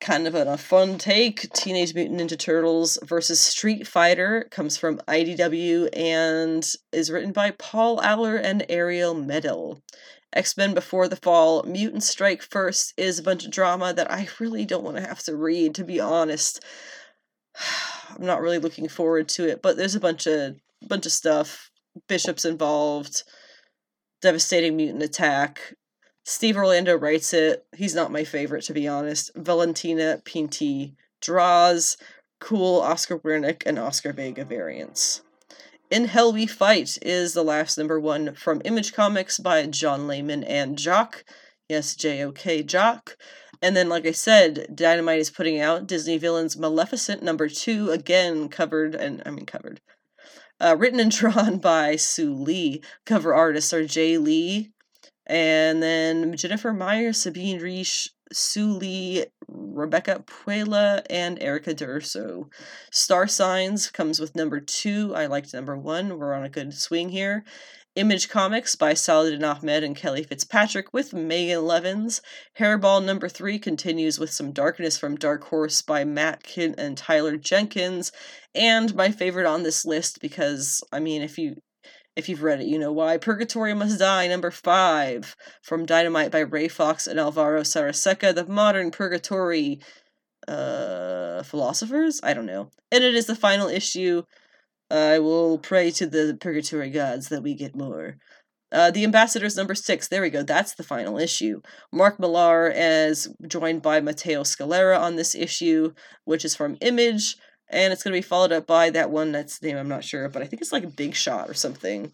Kind of a fun take. Teenage Mutant Ninja Turtles versus Street Fighter comes from IDW and is written by Paul Allor and Ariel Medel. X Men Before the Fall, Mutant Strike First is a bunch of drama that I really don't want to have to read, to be honest. I'm not really looking forward to it, but there's a bunch of bunch of stuff. Bishop's involved. Devastating mutant attack. Steve Orlando writes it. He's not my favorite, to be honest. Valentina Pinti draws. Cool Oscar Wernick and Oscar Vega variants. In Hell We Fight is the last number one from Image Comics by John Layman and Jock. Yes, J O K Jock. And then, like I said, Dynamite is putting out Disney Villains Maleficent number two, again covered, and I mean covered. Uh, written and drawn by Soo Lee. Cover artists are Jae Lee, and then Jennifer Meyer, Sabine Riesch, Soo Lee, Rebecca Puela, and Erica D'Urso. Star Signs comes with number two. I liked number one. We're on a good swing here. Image Comics by Saladin Ahmed and Kelly Fitzpatrick with Megan Levens. Hairball number three continues with some darkness from Dark Horse by Matt Kindt and Tyler Jenkins. And my favorite on this list because I mean if you if you've read it, you know why. Purgatory Must Die, number five, from Dynamite by Ray Fox and Alvaro Sarraseca, the modern Purgatory uh, philosophers? I don't know. And it is the final issue. I will pray to the Purgatory gods that we get more. Uh, the Ambassadors number six, there we go, that's the final issue. Mark Millar is joined by Matteo Scalera on this issue, which is from Image and it's going to be followed up by that one that's name I'm not sure, but I think it's like a Big Shot or something.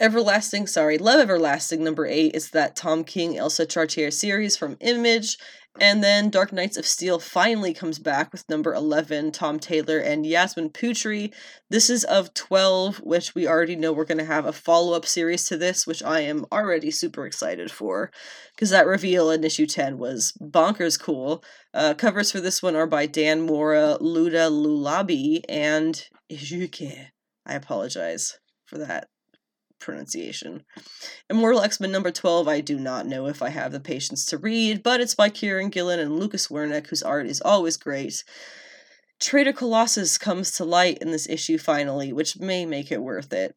Everlasting, sorry, Love Everlasting number eight is that Tom King Elsa Charretier series from Image. And then Dark Knights of Steel finally comes back with number 11, Tom Taylor and Yasmine Putri. This is of 12, which we already know we're going to have a follow up series to this, which I am already super excited for because that reveal in issue 10 was bonkers cool. Uh, covers for this one are by Dan Mora, Luda Lulabi, and Ijuke. I apologize for that pronunciation. Immortal X Men number 12, I do not know if I have the patience to read, but it's by Kieron Gillen and Lucas Werneck, whose art is always great. Traitor Colossus comes to light in this issue finally, which may make it worth it.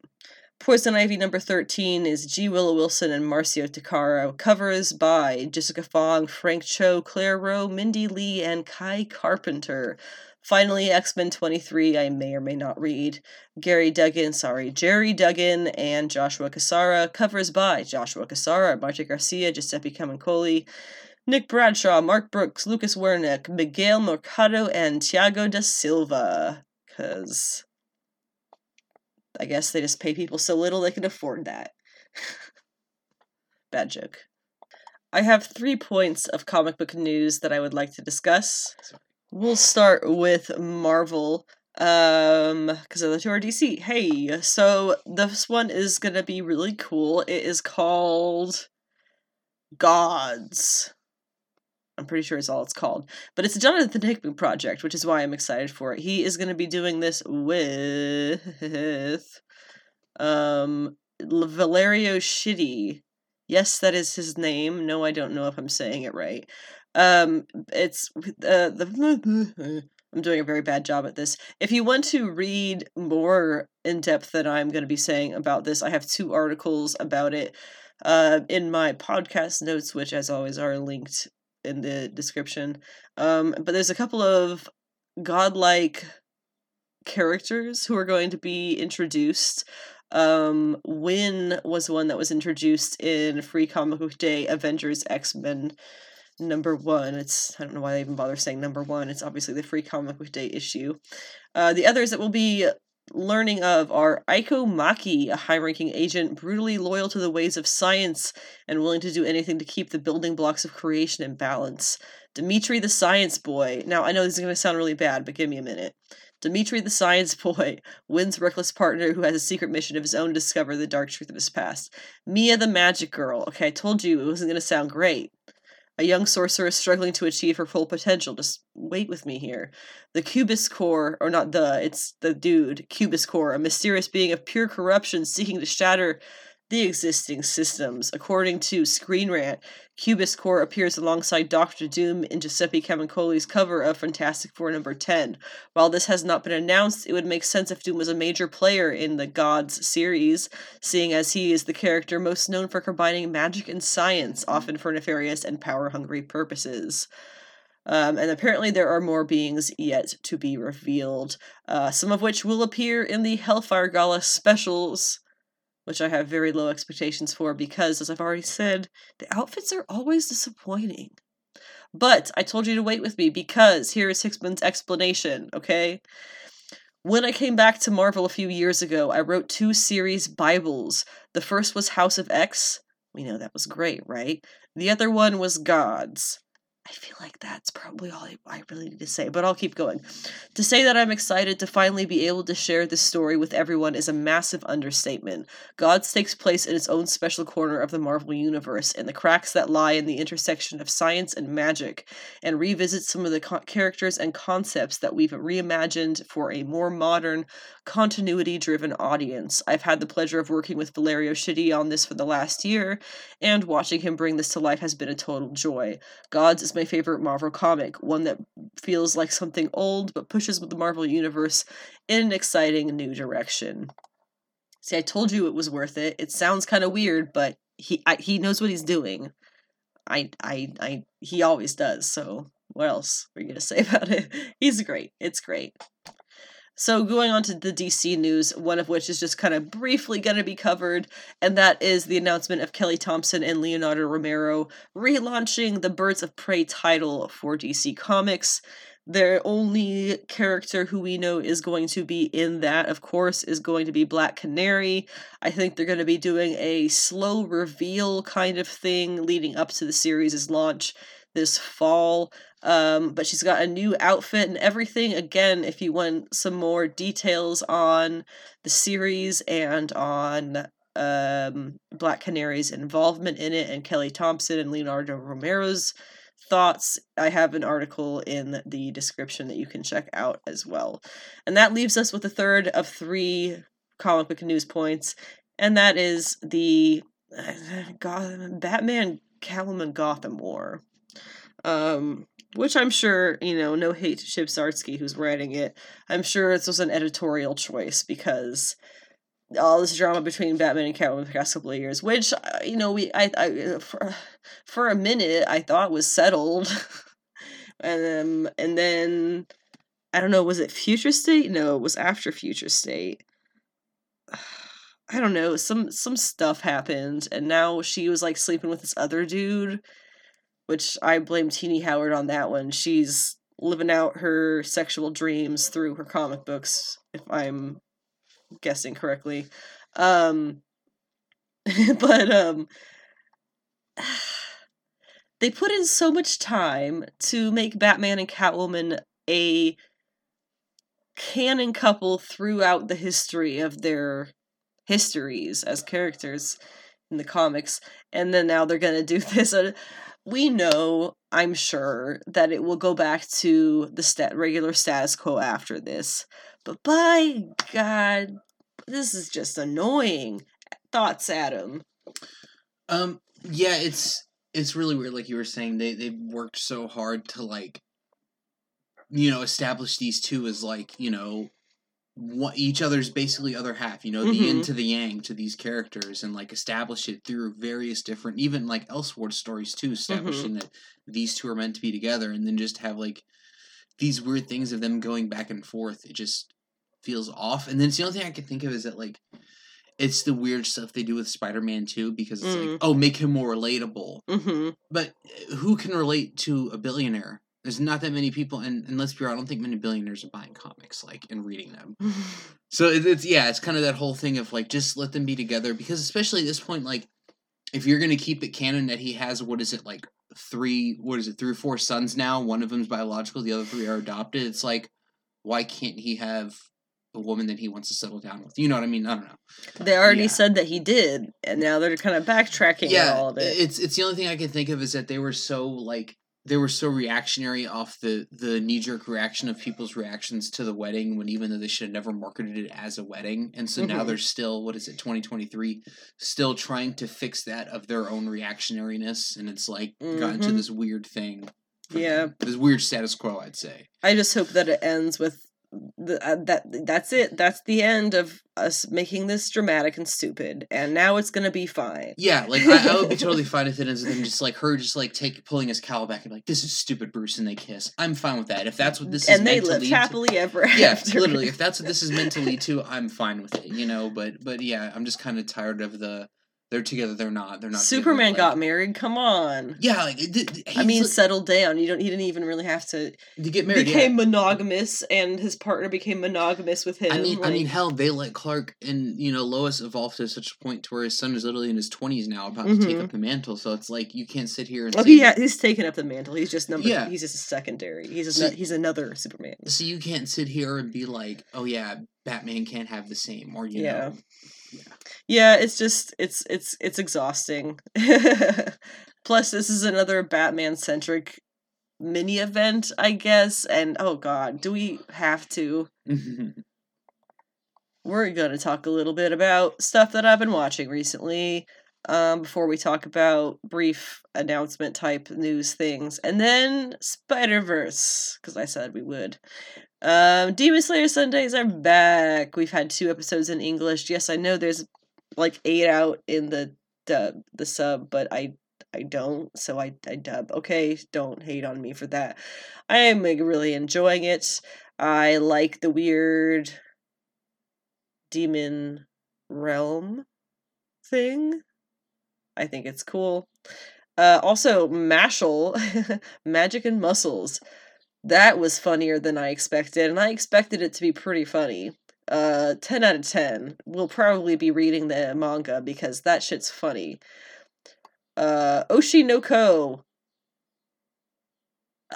Poison Ivy number 13 is G. Willow Wilson and Marcio Takara. Covers by Jessica Fong, Frank Cho, Claire Roe, Mindy Lee, and Kai Carpenter. Finally, X Men 23, I may or may not read. Gary Duggan, sorry, Gerry Duggan and Joshua Cassara. Covers by Joshua Cassara, Marta Garcia, Giuseppe Camuncoli, Nick Bradshaw, Mark Brooks, Lucas Werneck, Miguel Mercado, and Thiago da Silva. Because I guess they just pay people so little they can afford that. Bad joke. I have three points of comic book news that I would like to discuss. We'll start with Marvel um because of the two are dc hey so this one is gonna be really cool. It is called gods. I'm pretty sure it's all it's called. But it's a jonathan hickman project which is why i'm excited for it. He is gonna be doing this with um Valerio Schiti yes that is his name. No i don't know if i'm saying it right um, it's uh, the. I'm doing a very bad job at this. If you want to read more in depth than I'm going to be saying about this, I have two articles about it uh, in my podcast notes, which, as always, are linked in the description. Um, but there's a couple of godlike characters who are going to be introduced. Um, Winn was one that was introduced in Free Comic Book Day Avengers X Men number one. It's I don't know why they even bother saying number one. It's obviously the Free Comic Book Day issue. Uh, the others that we'll be learning of are Aiko Maki, a high ranking agent brutally loyal to the ways of science and willing to do anything to keep the building blocks of creation in balance. Dimitri the Science Boy. Now, I know this is going to sound really bad, but give me a minute. Dimitri the Science Boy, Winn's reckless partner who has a secret mission of his own to discover the dark truth of his past. Mia the Magic Girl. Okay, I told you it wasn't going to sound great. A young sorceress struggling to achieve her full potential. Just wait with me here. The Cubist Core, or not the, it's the dude, Cubist Core, a mysterious being of pure corruption seeking to shatter the existing systems. According to Screen Rant, Cubist Core appears alongside Doctor Doom in Giuseppe Camuncoli's cover of Fantastic Four number 10. While this has not been announced, it would make sense if Doom was a major player in the Gods series, seeing as he is the character most known for combining magic and science, often for nefarious and power hungry purposes. Um, and apparently, there are more beings yet to be revealed, uh, some of which will appear in the Hellfire Gala specials which I have very low expectations for because, as I've already said, the outfits are always disappointing. But I told you to wait with me because here is Hickman's explanation, okay? When I came back to Marvel a few years ago, I wrote two series Bibles. The first was House of X. We know that was great, right? The other one was Gods. I feel like that's probably all I, really need to say, but I'll keep going. To say that I'm excited to finally be able to share this story with everyone is a massive understatement. Gods takes place in its own special corner of the Marvel Universe, in the cracks that lie in the intersection of science and magic, and revisits some of the co- characters and concepts that we've reimagined for a more modern, continuity driven audience. I've had the pleasure of working with Valerio Schiti on this for the last year, and watching him bring this to life has been a total joy. Gods is my favorite Marvel comic, one that feels like something old but pushes with the Marvel Universe in an exciting new direction. See, I told you it was worth it. It sounds kind of weird, but he I, he knows what he's doing. I I I he always does. So what else are you gonna say about it? He's great. It's great. So, going on to the DC news, one of which is just kind of briefly going to be covered, and that is the announcement of Kelly Thompson and Leonardo Romero relaunching the Birds of Prey title for DC Comics. Their only character who we know is going to be in that, of course, is going to be Black Canary. I think they're going to be doing a slow reveal kind of thing leading up to the series' launch this fall. Um, but she's got a new outfit and everything. Again, if you want some more details on the series and on um, Black Canary's involvement in it and Kelly Thompson and Leonardo Romero's thoughts, I have an article in the description that you can check out as well. And that leaves us with a third of three comic book news points, and that is the uh, God, Batman Gotham War. Um, which I'm sure, you know, no hate to Chip Zdarsky who's writing it. I'm sure this was an editorial choice because all this drama between Batman and Catwoman the past couple of years, which uh, you know we I, I for, for a minute I thought was settled, and um, and then I don't know was it Future State? No, it was after Future State. I don't know some some stuff happened, and now she was like sleeping with this other dude which I blame Tini Howard on that one. She's living out her sexual dreams through her comic books, if I'm guessing correctly. Um, but um, they put in so much time to make Batman and Catwoman a canon couple throughout the history of their histories as characters in the comics and then now they're going to do this we know, I'm sure, that it will go back to the stat- regular status quo after this. But by God, this is just annoying. Thoughts, Adam? Um, yeah, it's it's really weird. Like you were saying, they they worked so hard to like, you know, establish these two as like you know what each other's basically other half you know mm-hmm. the yin mm-hmm. to the yang to these characters and like establish it through various different even like Elseworld stories too establishing mm-hmm. that these two are meant to be together and then just have like these weird things of them going back and forth it just feels off. And then it's the only thing I can think of is that like it's the weird stuff they do with Spider-Man too, because it's Mm. like, oh, make him more relatable. hmm But uh, who can relate to a billionaire? There's not that many people, and, and let's be real, I don't think many billionaires are buying comics like and reading them. So it- it's yeah, it's kind of that whole thing of like just let them be together because especially at this point, like if you're gonna keep it canon that he has what is it like three what is it three or four sons now? One of them's biological, the other three are adopted. It's like why can't he have a woman that he wants to settle down with? You know what I mean? I don't know. They already Yeah. said that he did, and now they're kind of backtracking yeah, all of it. it's it's the only thing I can think of is that they were so like they were so reactionary off the the knee jerk reaction of people's reactions to the wedding when even though they should have never marketed it as a wedding and so now Mhm. they're still what is it 2023 still trying to fix that of their own reactionariness and it's like gotten to Mhm. this weird thing Yeah. them. this weird status quo I'd say I just hope that it ends with the, uh, that. That's it. That's the end of us making this dramatic and stupid, and now it's gonna be fine. yeah like I, I would be totally fine if it ends with him just like her just like take pulling his cowl back and like this is stupid Bruce and they kiss I'm fine with that if that's what this is and they meant to live lead to- happily ever after. yeah after. literally if that's what this is meant to lead to i'm fine with it you know but but yeah i'm just kind of tired of the they're together they're not they're not together, Superman like- got married. Come on. yeah like it, it, I mean, like- settle down. You don't. He didn't even really have to. to get married became yeah. monogamous, and his partner became monogamous with him. I mean, I mean, hell, they let Clark and you know Lois evolve to such a point to where his son is literally in his twenties now, about to take Mhm. up the mantle. So it's like you can't sit here and Oh, say, ha- he's taken up the mantle. He's just number. Yeah. He's just a secondary. He's a, See- he's another Superman. so you can't sit here and be like, oh yeah, Batman can't have the same, or you Yeah. know, Yeah, it's just it's it's it's exhausting. Plus, this is another Batman centric mini event, I guess. And oh god, do we have to? We're gonna talk a little bit about stuff that I've been watching recently. Um, before we talk about brief announcement type news things, and then Spider Verse, because I said we would. Um, Demon Slayer Sundays are back. We've had two episodes in English. Yes, I know there's like eight out in the dub, the sub, but I I don't, so I I dub. Okay, don't hate on me for that. I am like, really enjoying it. I like the weird demon realm thing. I think it's cool. Uh, also, Mashle, Magic and Muscles. That was funnier than I expected, and I expected it to be pretty funny. Uh, 10 out of 10. We'll probably be reading the manga because that shit's funny. Uh, Oshi no Ko.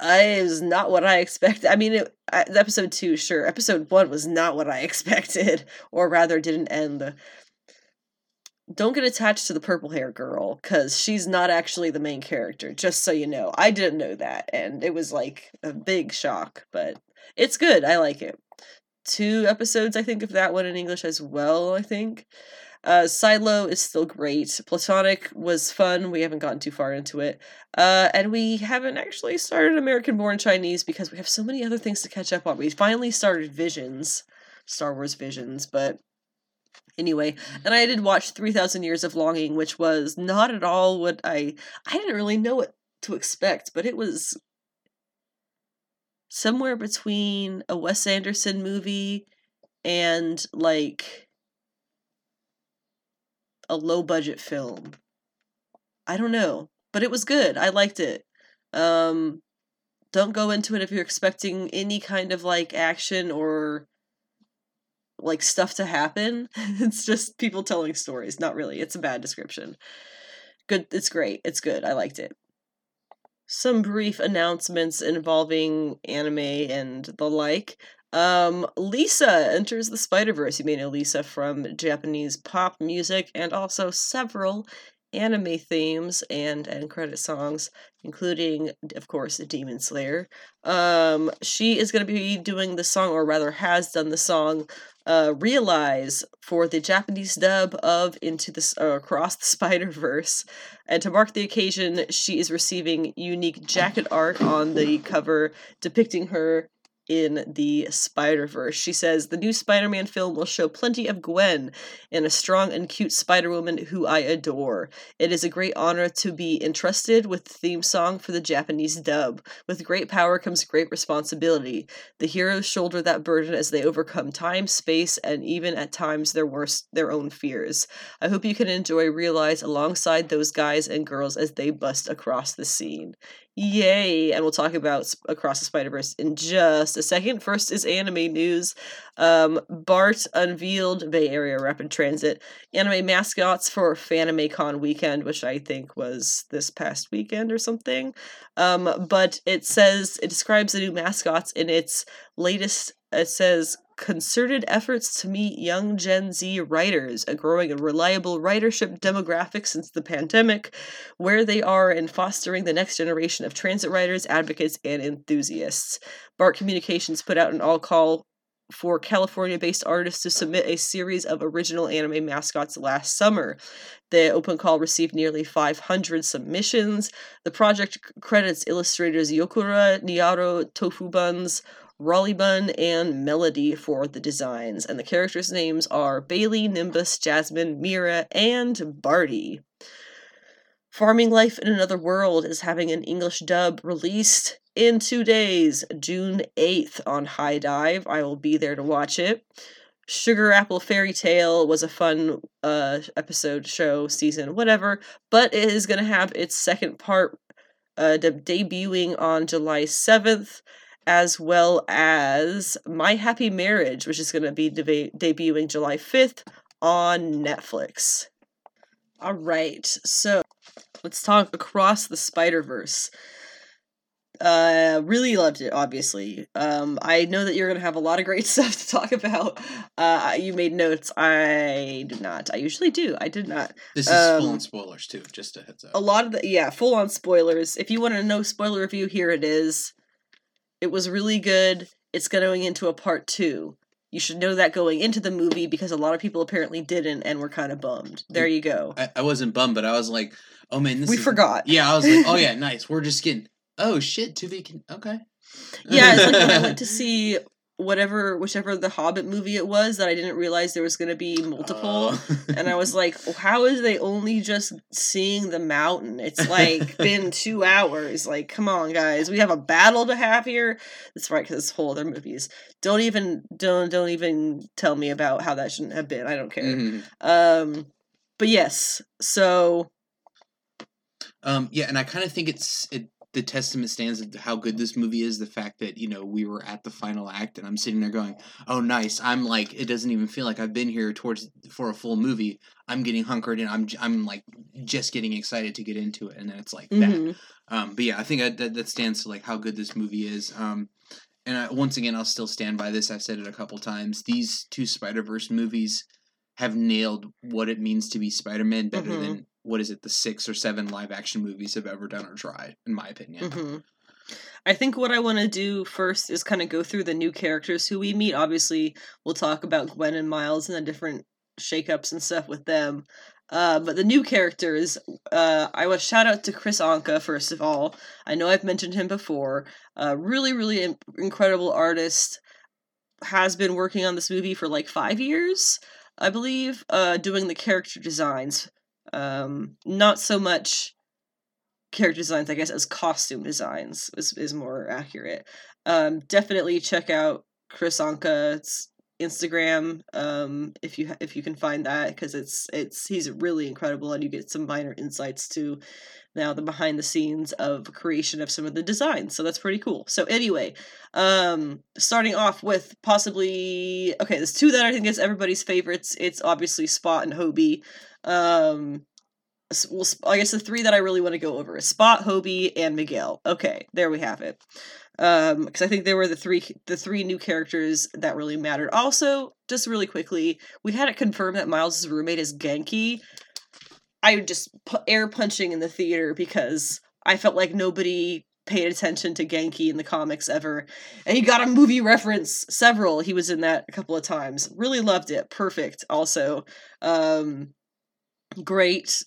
I is not what I expected. I mean, it, I, episode two, sure. Episode one was not what I expected, or rather, didn't end. Don't get attached to the purple hair girl, because she's not actually the main character, just so you know. I didn't know that, and it was like a big shock, but it's good. I like it. Two episodes, I think, of that one in English as well, I think. Uh, Silo is still great. Platonic was fun. We haven't gotten too far into it. Uh, and we haven't actually started American Born Chinese because we have so many other things to catch up on. We finally started Visions, Star Wars Visions, but anyway. And I did watch 3000 Years of Longing, which was not at all what I. I didn't really know what to expect, but it was somewhere between a Wes Anderson movie and like a low budget film. I don't know, but it was good. I liked it. Um don't go into it if you're expecting any kind of like action or like stuff to happen. it's just people telling stories, not really. It's a bad description. Good, it's great. It's good. I liked it. Some brief announcements involving anime and the like. Um, Lisa enters the Spider Verse. You may know Lisa from Japanese pop music and also several anime themes and end credit songs, including, of course, Demon Slayer. Um, she is going to be doing the song, or rather, has done the song uh, "Realize" for the Japanese dub of Into the uh, Across the Spider Verse. And to mark the occasion, she is receiving unique jacket art on the cover depicting her in the Spider Verse. She says the new Spider Man film will show plenty of Gwen and a strong and cute Spider Woman who I adore. It is a great honor to be entrusted with the theme song for the Japanese dub. With great power comes great responsibility. The heroes shoulder that burden as they overcome time, space, and even at times their worst their own fears. I hope you can enjoy Realize alongside those guys and girls as they bust across the scene. Yay! And we'll talk about Across the Spider Verse in just a second. First is anime news. Um, Bart unveiled Bay Area Rapid Transit anime mascots for FanimeCon weekend, which I think was this past weekend or something. Um, but it says it describes the new mascots in its latest. It says concerted efforts to meet young Gen Z writers, a growing and reliable writership demographic since the pandemic, where they are in fostering the next generation of transit writers, advocates, and enthusiasts. BART Communications put out an all call for California based artists to submit a series of original anime mascots last summer. The open call received nearly 500 submissions. The project credits illustrators Yokura, Niaro, Tofu Buns, Rollybun, and Melody for the designs. And the characters' names are Bailey, Nimbus, Jasmine, Mira, and Barty. Farming Life in Another World is having an English dub released in two days, June 8th on HIDIVE. I will be there to watch it. Sugar Apple Fairy Tale was a fun uh, episode, show, season, whatever, but it is going to have its second part uh, de- debuting on July 7th as well as My Happy Marriage, which is going to be de- debuting July 5th on Netflix. All right, so let's talk Across the Spider Verse. Uh, really loved it. Obviously, um, I know that you're gonna have a lot of great stuff to talk about. Uh, you made notes. I did not. I usually do. I did not. This is um, full on spoilers too. Just a heads up. A lot of the yeah, full on spoilers. If you want to know spoiler review, here it is. It was really good. It's going into a part two. You should know that going into the movie because a lot of people apparently didn't and were kind of bummed. There you go. I, I wasn't bummed, but I was like, oh man, we is... forgot. Yeah, I was like, oh yeah, nice. We're just getting. Oh shit, to be con- okay. Yeah, it's like when I went to see whatever whichever the hobbit movie it was that i didn't realize there was going to be multiple. Uh. and i was like how is they only just seeing the mountain? It's like been two hours. Like come on guys. We have a battle to have here. That's right because it's whole other movies don't even don't don't even tell me about how that shouldn't have been. I don't care. Mm-hmm. um but yes so um yeah and i kind of think it's it the testament stands of how good this movie is. The fact that you know we were at the final act, and I'm sitting there going, "Oh, nice." I'm like, it doesn't even feel like I've been here towards for a full movie. I'm getting hunkered, and I'm I'm like just getting excited to get into it, and then it's like mm-hmm. that. Um, but yeah, I think I, that that stands to like how good this movie is. Um, and I, once again, I'll still stand by this. I've said it a couple times. These two Spider Verse movies have nailed what it means to be Spider Man better mm-hmm. than what is it the six or seven live action movies have ever done or tried in my opinion mm-hmm. i think what i want to do first is kind of go through the new characters who we meet obviously we'll talk about gwen and miles and the different shakeups and stuff with them uh, but the new characters, uh, I want to shout out to Kris Anka first of all. I know I've mentioned him before. Uh, really, really in- incredible artist. Has been working on this movie for like five years, I believe. Uh, doing the character designs um, not so much character designs, I guess, as costume designs is, is more accurate. Um, definitely check out Kris Anka's Instagram um, if you if you can find that because it's it's he's really incredible and you get some minor insights to now the behind the scenes of creation of some of the designs so that's pretty cool. So anyway um starting off with possibly okay there's two that i think is everybody's favorites. It's obviously spot and hobie um, well, I guess the three that I really want to go over is Spot, Hobie, and Miguel. Okay, there we have it. Um, because I think they were the three the three new characters that really mattered. Also, just really quickly, we had it confirmed that Miles' roommate is Ganke. I just put air punching in the theater because I felt like nobody paid attention to Ganke in the comics ever. And he got a movie reference, several. He was in that a couple of times. Really loved it. Perfect. Also, um, great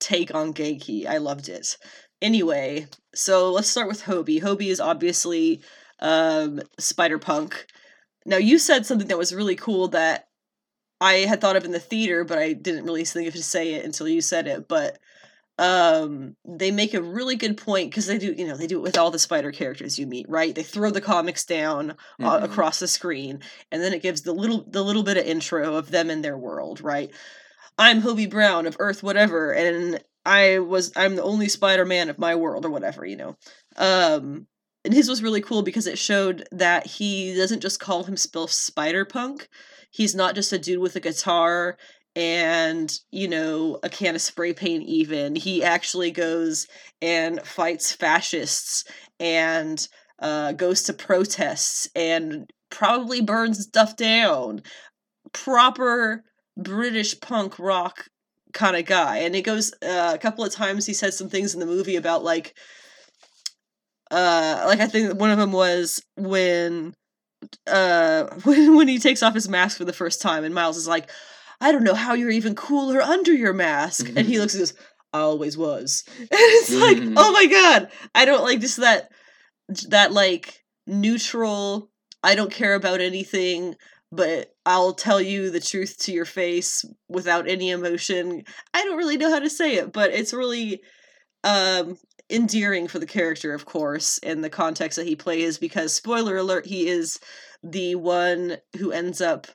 take on Ganke. I loved it. Anyway, so let's start with Hobie. Hobie is obviously um, Spider Punk. Now you said something that was really cool that I had thought of in the theater, but I didn't really think of to say it until you said it. But um they make a really good point because they do you know they do it with all the spider characters you meet right they throw the comics down uh, Mhm. across the screen and then it gives the little the little bit of intro of them in their world right i'm hobie brown of earth whatever and i was i'm the only spider-man of my world or whatever you know. Um and his was really cool because it showed that he doesn't just call himself spider punk he's not just a dude with a guitar and you know a can of spray paint even. He actually goes and fights fascists and uh, goes to protests and probably burns stuff down. Proper british punk rock kind of guy and it goes uh, a couple of times he says some things in the movie about like uh like i think one of them was when uh when, when he takes off his mask for the first time and miles is like i don't know how you're even cooler under your mask. And he looks and goes i always was. And it's like Mhm. oh my god i don't like just that that like neutral i don't care about anything but i'll tell you the truth to your face without any emotion. I don't really know how to say it but it's really um endearing for the character of course in the context that he plays because spoiler alert he is the one who ends up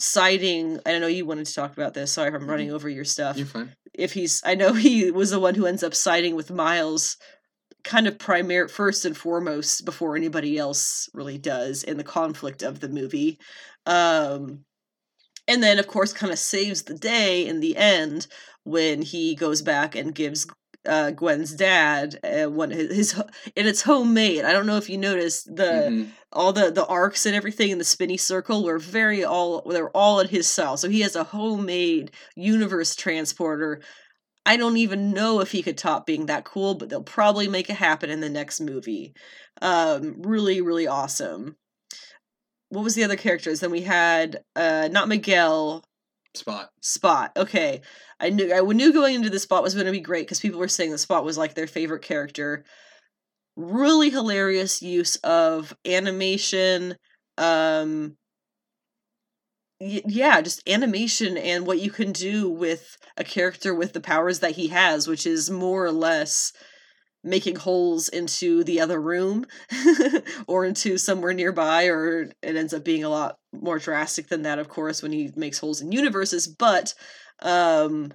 siding i know you wanted to talk about this sorry if i'm running over your stuff. You're fine. if he's i know he was the one who ends up siding with miles kind of primary first and foremost before anybody else really does in the conflict of the movie um and then of course kind of saves the day in the end when he goes back and gives uh, Gwen's dad uh, one his, his and it's homemade. I don't know if you noticed the Mhm. all the the arcs and everything in the spinny circle were very all they're all in his style. So he has a homemade universe transporter. I don't even know if he could top being that cool, but they'll probably make it happen in the next movie. Um, really, really awesome. What was the other characters? Then we had uh, not Miguel, Spot. Spot. Okay, I knew I knew going into the Spot was going to be great because people were saying the Spot was like their favorite character. Really hilarious use of animation. Um, yeah, just animation and what you can do with a character with the powers that he has, which is more or less making holes into the other room or into somewhere nearby or it ends up being a lot more drastic than that of course when he makes holes in universes but um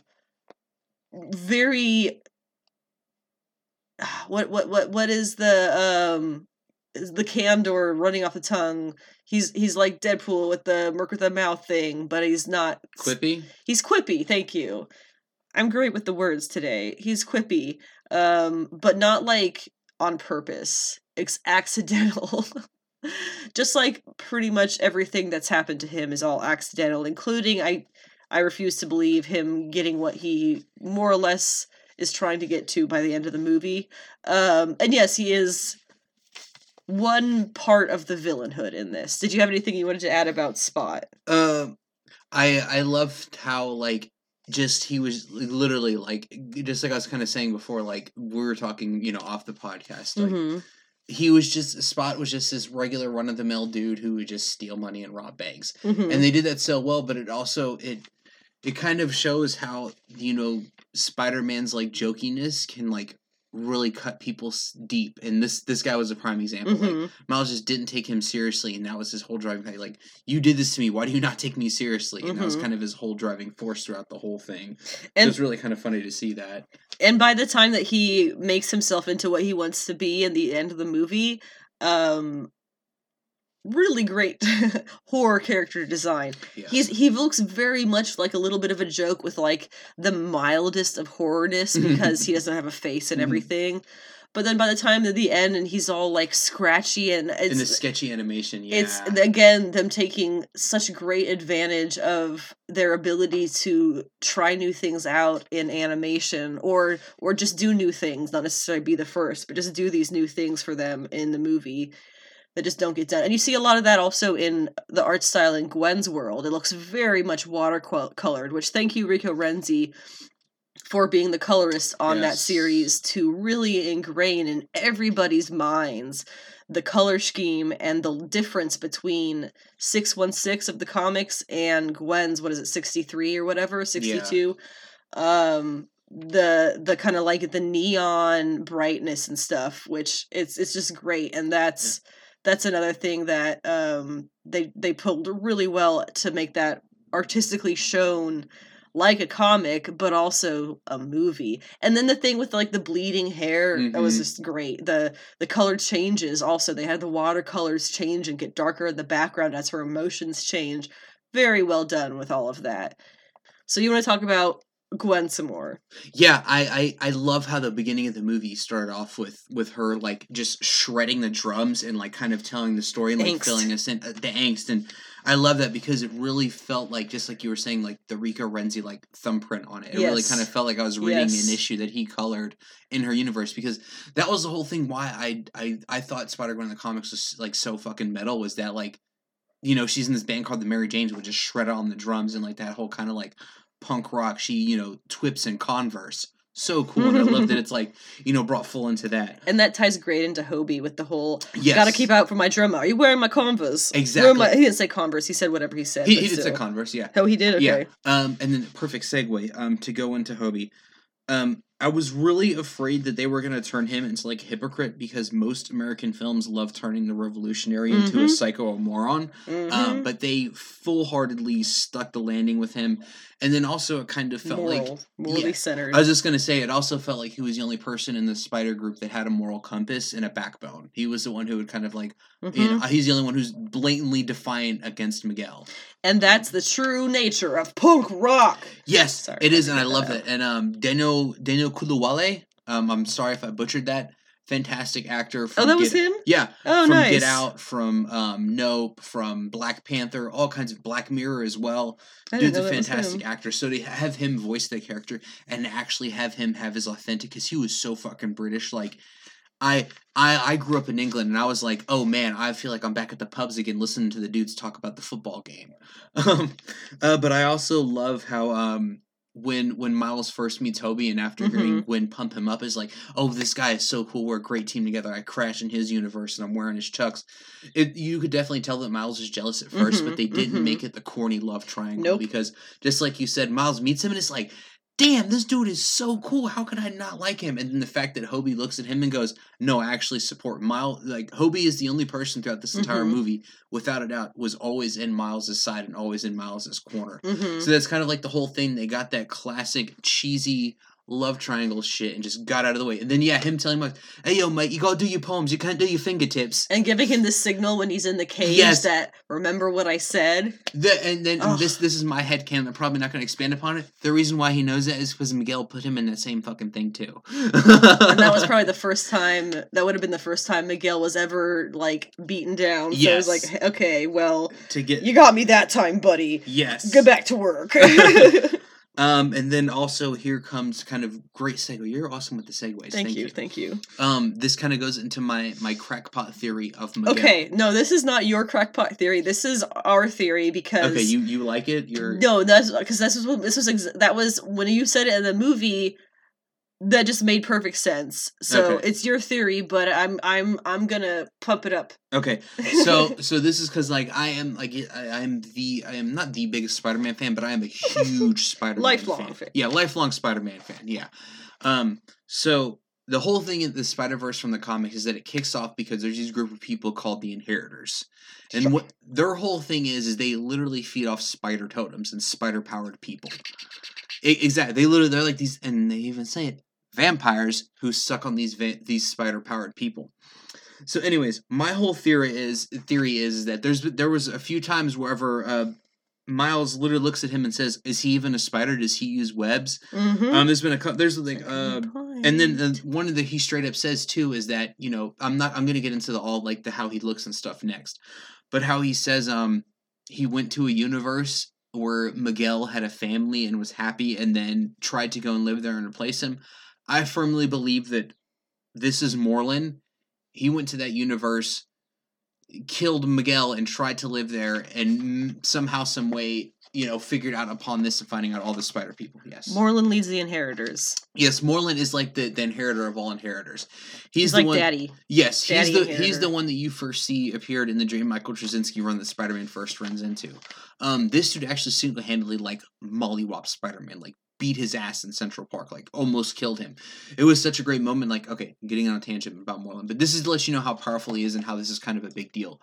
very what what what what is the um the candor running off the tongue he's he's like deadpool with the merc with the mouth thing but he's not Quippy. He's quippy, thank you. I'm great with the words today. He's quippy, um, but not like on purpose. It's accidental. Just like pretty much everything that's happened to him is all accidental, including I I refuse to believe him getting what he more or less is trying to get to by the end of the movie. Um, and yes, he is one part of the villainhood in this. Did you have anything you wanted to add about Spot? Um, I I loved how like just he was literally like just like I was kind of saying before, like we were talking, you know, off the podcast. Like Mhm. he was just Spot was just this regular run of the mill dude who would just steal money and rob banks, Mhm. and they did that so well. But it also it it kind of shows how you know Spider Man's like jokiness can like really cut people deep and this this guy was a prime example like Mhm. Miles just didn't take him seriously, and that was his whole driving thing. Like, you did this to me. Why do you not take me seriously? And that was Mhm. kind of his whole driving force throughout the whole thing. And- it's really kind of funny to see that. and by the time that he makes himself into what he wants to be in the end of the movie um really great horror character design Yes. he's he looks very much like a little bit of a joke with like the mildest of horrorness because he doesn't have a face and Mhm. everything but then by the time of the end and he's all like scratchy and in the sketchy animation. Yeah, it's again them taking such great advantage of their ability to try new things out in animation or or just do new things not necessarily be the first but just do these new things for them in the movie that just don't get done. And you see a lot of that also in the art style in gwen's world. It looks very much watercolored which thank you rico renzi for being the colorist on that series to really ingrain in everybody's minds the color scheme and the difference between 616 of the comics and Gwen's what is it 63 or whatever 62 um the the kind of like the neon brightness and stuff which it's it's just great. And that's that's another thing that um they they pulled really well to make that artistically shown like a comic but also a movie. And then the thing with like the bleeding hair that was Mhm. just great. The the color changes also. They had the watercolors change and get darker in the background as her emotions change. Very well done with all of that. So you want to talk about gwen some more Yeah, I, I I love how the beginning of the movie started off with with her like just shredding the drums and like kind of telling the story and like Angst. filling us in uh, the angst and I love that because it really felt like just like you were saying like the Rico Renzi like thumbprint on it. It really kind of felt like I was reading Yes. an issue that he colored in her universe because that was the whole thing why I I I thought Spider Gwen in the comics was like so fucking metal was that like you know she's in this band called the Mary Janes would just shred on the drums and like that whole kind of like punk rock she you know twips and converse. So cool and i love that it's like you know brought full into that. And that ties great into hobie with the whole yes. Gotta keep out for my drummer. Are you wearing my converse? Exactly. my, he didn't say converse he said whatever he said he, he did say converse yeah. Oh he did? Okay. Yeah. Um, and then perfect segue um to go into Hobie. Um, I was really afraid that they were gonna turn him into like a hypocrite because most American films love turning the revolutionary into a psycho or moron. Mhm. Um, but they full heartedly stuck the landing with him, and then also it kind of felt like morally yeah. centered I was just gonna say it also felt like he was the only person in the spider group that had a moral compass and a backbone. He was the one who would kind of like you Mhm. know, he's the only one who's blatantly defiant against Miguel. And that's the true nature of punk rock Yes, Sorry, it is, and I love that that. And um, Daniel Daniel Kuluwale. Um, I'm sorry if I butchered that. Fantastic actor. From oh that was him Yeah, oh from nice Get Out, from um, Nope, from Black Panther, all kinds of Black Mirror as well. I Dude's a that fantastic actor. So to have him voice the character and actually have him have his authentic, because he was so fucking British. Like, I, I, I grew up in England, and I was like, oh man, I feel like I'm back at the pubs again, listening to the dudes talk about the football game. Um, uh, but I also love how um. When when Miles first meets Hobie and after hearing Mm-hmm. Gwen pump him up is like, oh, this guy is so cool. We're a great team together. I crash in his universe and I'm wearing his chucks. It you could definitely tell that Miles is jealous at 1st Mhm, but they didn't mhm. make it the corny love triangle Nope. because just like you said, Miles meets him and it's like, damn, this dude is so cool. How could I not like him? And then the fact that Hobie looks at him and goes, no, I actually support Miles. Like Hobie is the only person throughout this entire Mhm. movie, without a doubt, was always in Miles's side and always in Miles's corner. Mhm. So that's kind of like the whole thing. They got that classic cheesy love triangle shit and just got out of the way. And then yeah, him telling Mike, "Hey yo, Mike, you gotta do your poems. You can't do your fingertips." and giving him the signal when he's in the cage Yes. that remember what I said. The, and then and this this is my head headcanon. I'm probably not going to expand upon it. The reason why he knows that is because Miguel put him in that same fucking thing too. And that was probably the first time that would have been the first time Miguel was ever like beaten down. So it was like, okay, well, to get you got me that time, buddy. yes. Get back to work. Um, and then also here comes kind of great segue. You're awesome with the segues. thank, you, thank you. Um, this kind of goes into my my crackpot theory of Miguel. Okay, no, this is not your crackpot theory. This is our theory because Okay, you you like it? You're no, that's because this was what this was ex- that was when you said it in the movie. That just made perfect sense. So Okay. it's your theory, but I'm I'm I'm gonna pump it up. okay. So so this is because like I am like I, am the I am not the biggest Spider-Man fan, but I am a huge Spider-Man Lifelong fan. fan. Yeah, lifelong Spider-Man fan. Yeah. Um. So the whole thing in the Spider Verse from the comic is that it kicks off because there's these group of people called the Inheritors, and what their whole thing is is they literally feed off spider totems and spider powered people. Exactly. They literally they're like these, and they even say it vampires who suck on these va- these spider powered people. So, anyways, my whole theory is theory is that there's there was a few times wherever uh, Miles literally looks at him and says, "Is he even a spider? Does he use webs?" Mm-hmm. Um, there's been a there's like uh, and then uh, one of the he straight up says too is that you know I'm not I'm gonna get into the all like the how he looks and stuff next, but how he says um he went to a universe where Miguel had a family and was happy and then tried to go and live there and replace him. I firmly believe that this is Morlun. He went to that universe, killed Miguel, and tried to live there, and somehow, some way, you know figured out upon this and finding out all the spider people. Yes. Morlun leads the inheritors. Yes, Morlun is like the, the inheritor of all inheritors. He's, He's, the like one. daddy. Yes, he's Daddy the he's the one that you first see appeared in the dream Michael Straczynski run that Spider Man first runs into. Um, this dude actually single handedly like mollywop Spider Man, like beat his ass in Central Park, like almost killed him. It was such a great moment. Like, okay, getting on a tangent about Morlun, but this is to let you know how powerful he is and how this is kind of a big deal.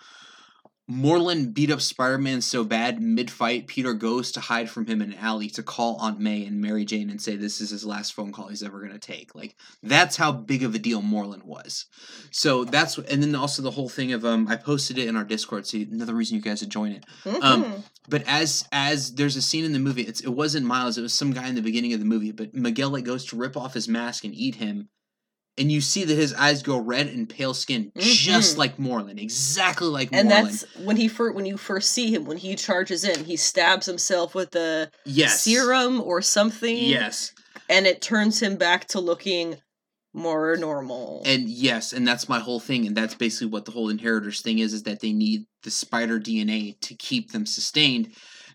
Morlun beat up Spider Man so bad mid fight, Peter goes to hide from him in an alley to call Aunt May and Mary Jane and say this is his last phone call he's ever going to take. Like, that's how big of a deal Morlun was. So that's, and then also the whole thing of, um, I posted it in our Discord, so another reason you guys should join it. Um, Mhm. But as as there's a scene in the movie, it's it wasn't Miles, it was some guy in the beginning of the movie. But Miguel like goes to rip off his mask and eat him, and you see that his eyes go red and pale skin, just Mhm. like Morlun, exactly like and Morlun. that's when he first when you first see him when he charges in he stabs himself with the yes, serum or something Yes, and it turns him back to looking more normal and yes, and that's my whole thing, and that's basically what the whole inheritors thing is: is that they need the spider DNA to keep them sustained.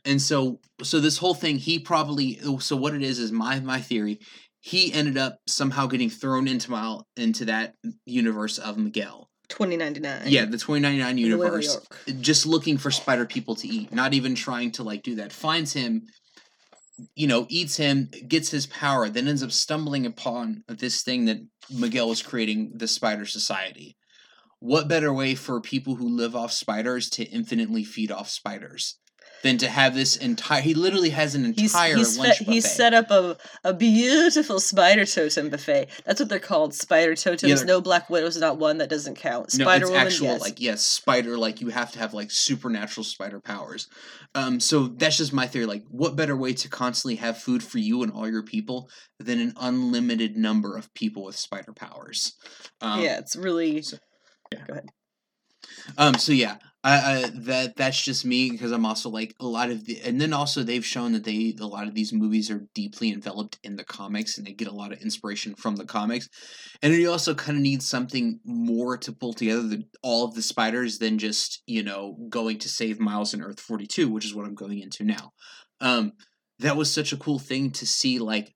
And so, so this whole thing, he probably so what it is is my my theory. He ended up somehow getting thrown into my into that universe of Miguel. 2099 Yeah, the 2099 universe. Just looking for spider people to eat, not even trying to like do that. Finds him, you know, eats him, gets his power, then ends up stumbling upon this thing that Miguel was creating, the Spider Society. What better way for people who live off spiders to infinitely feed off spiders than to have this entire? He literally has an entire he's, lunch fe- buffet. he's set up a, a beautiful spider totem buffet. That's what they're called, spider totems. they're- no Black Widow's not one that doesn't count. no, Spider it's Woman, actual yes. like yes, spider like you have to have like supernatural spider powers. Um, so that's just my theory. Like, what better way to constantly have food for you and all your people than an unlimited number of people with spider powers? Um, yeah, it's really. so- yeah. Go ahead. Um. So yeah, I, I that that's just me because I'm also like a lot of the, and then also they've shown that they a lot of these movies are deeply enveloped in the comics and they get a lot of inspiration from the comics, and you also kind of need something more to pull together the, all of the spiders than just you know going to save Miles in Earth 42, which is what I'm going into now. Um, that was such a cool thing to see, like.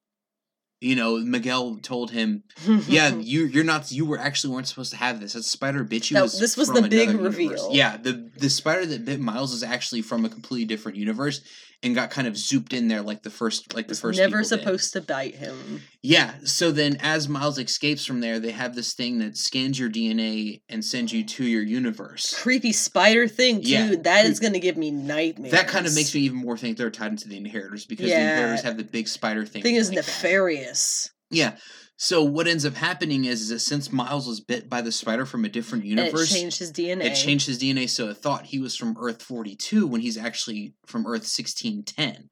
You know, Miguel told him yeah, you you're not you were actually weren't supposed to have this. That spider bit you. That- was this was the big another universe. reveal. Yeah, the the spider that bit Miles is actually from a completely different universe and got kind of zooped in there like the first like the first. never people did. supposed to bite him. Yeah, so then as Miles escapes from there, they have this thing that scans your DNA and sends you to your universe. Creepy spider thing, dude. Yeah, that is creep- to give me nightmares. That kind of makes me even more think they're tied into the inheritors because the inheritors have the big spider thing. thing is like that. nefarious. Yeah. So what ends up happening is, is that since Miles was bit by the spider from a different And it universe, changed his DNA. It changed his DNA, so it thought he was from Earth 42 when he's actually from Earth 1610.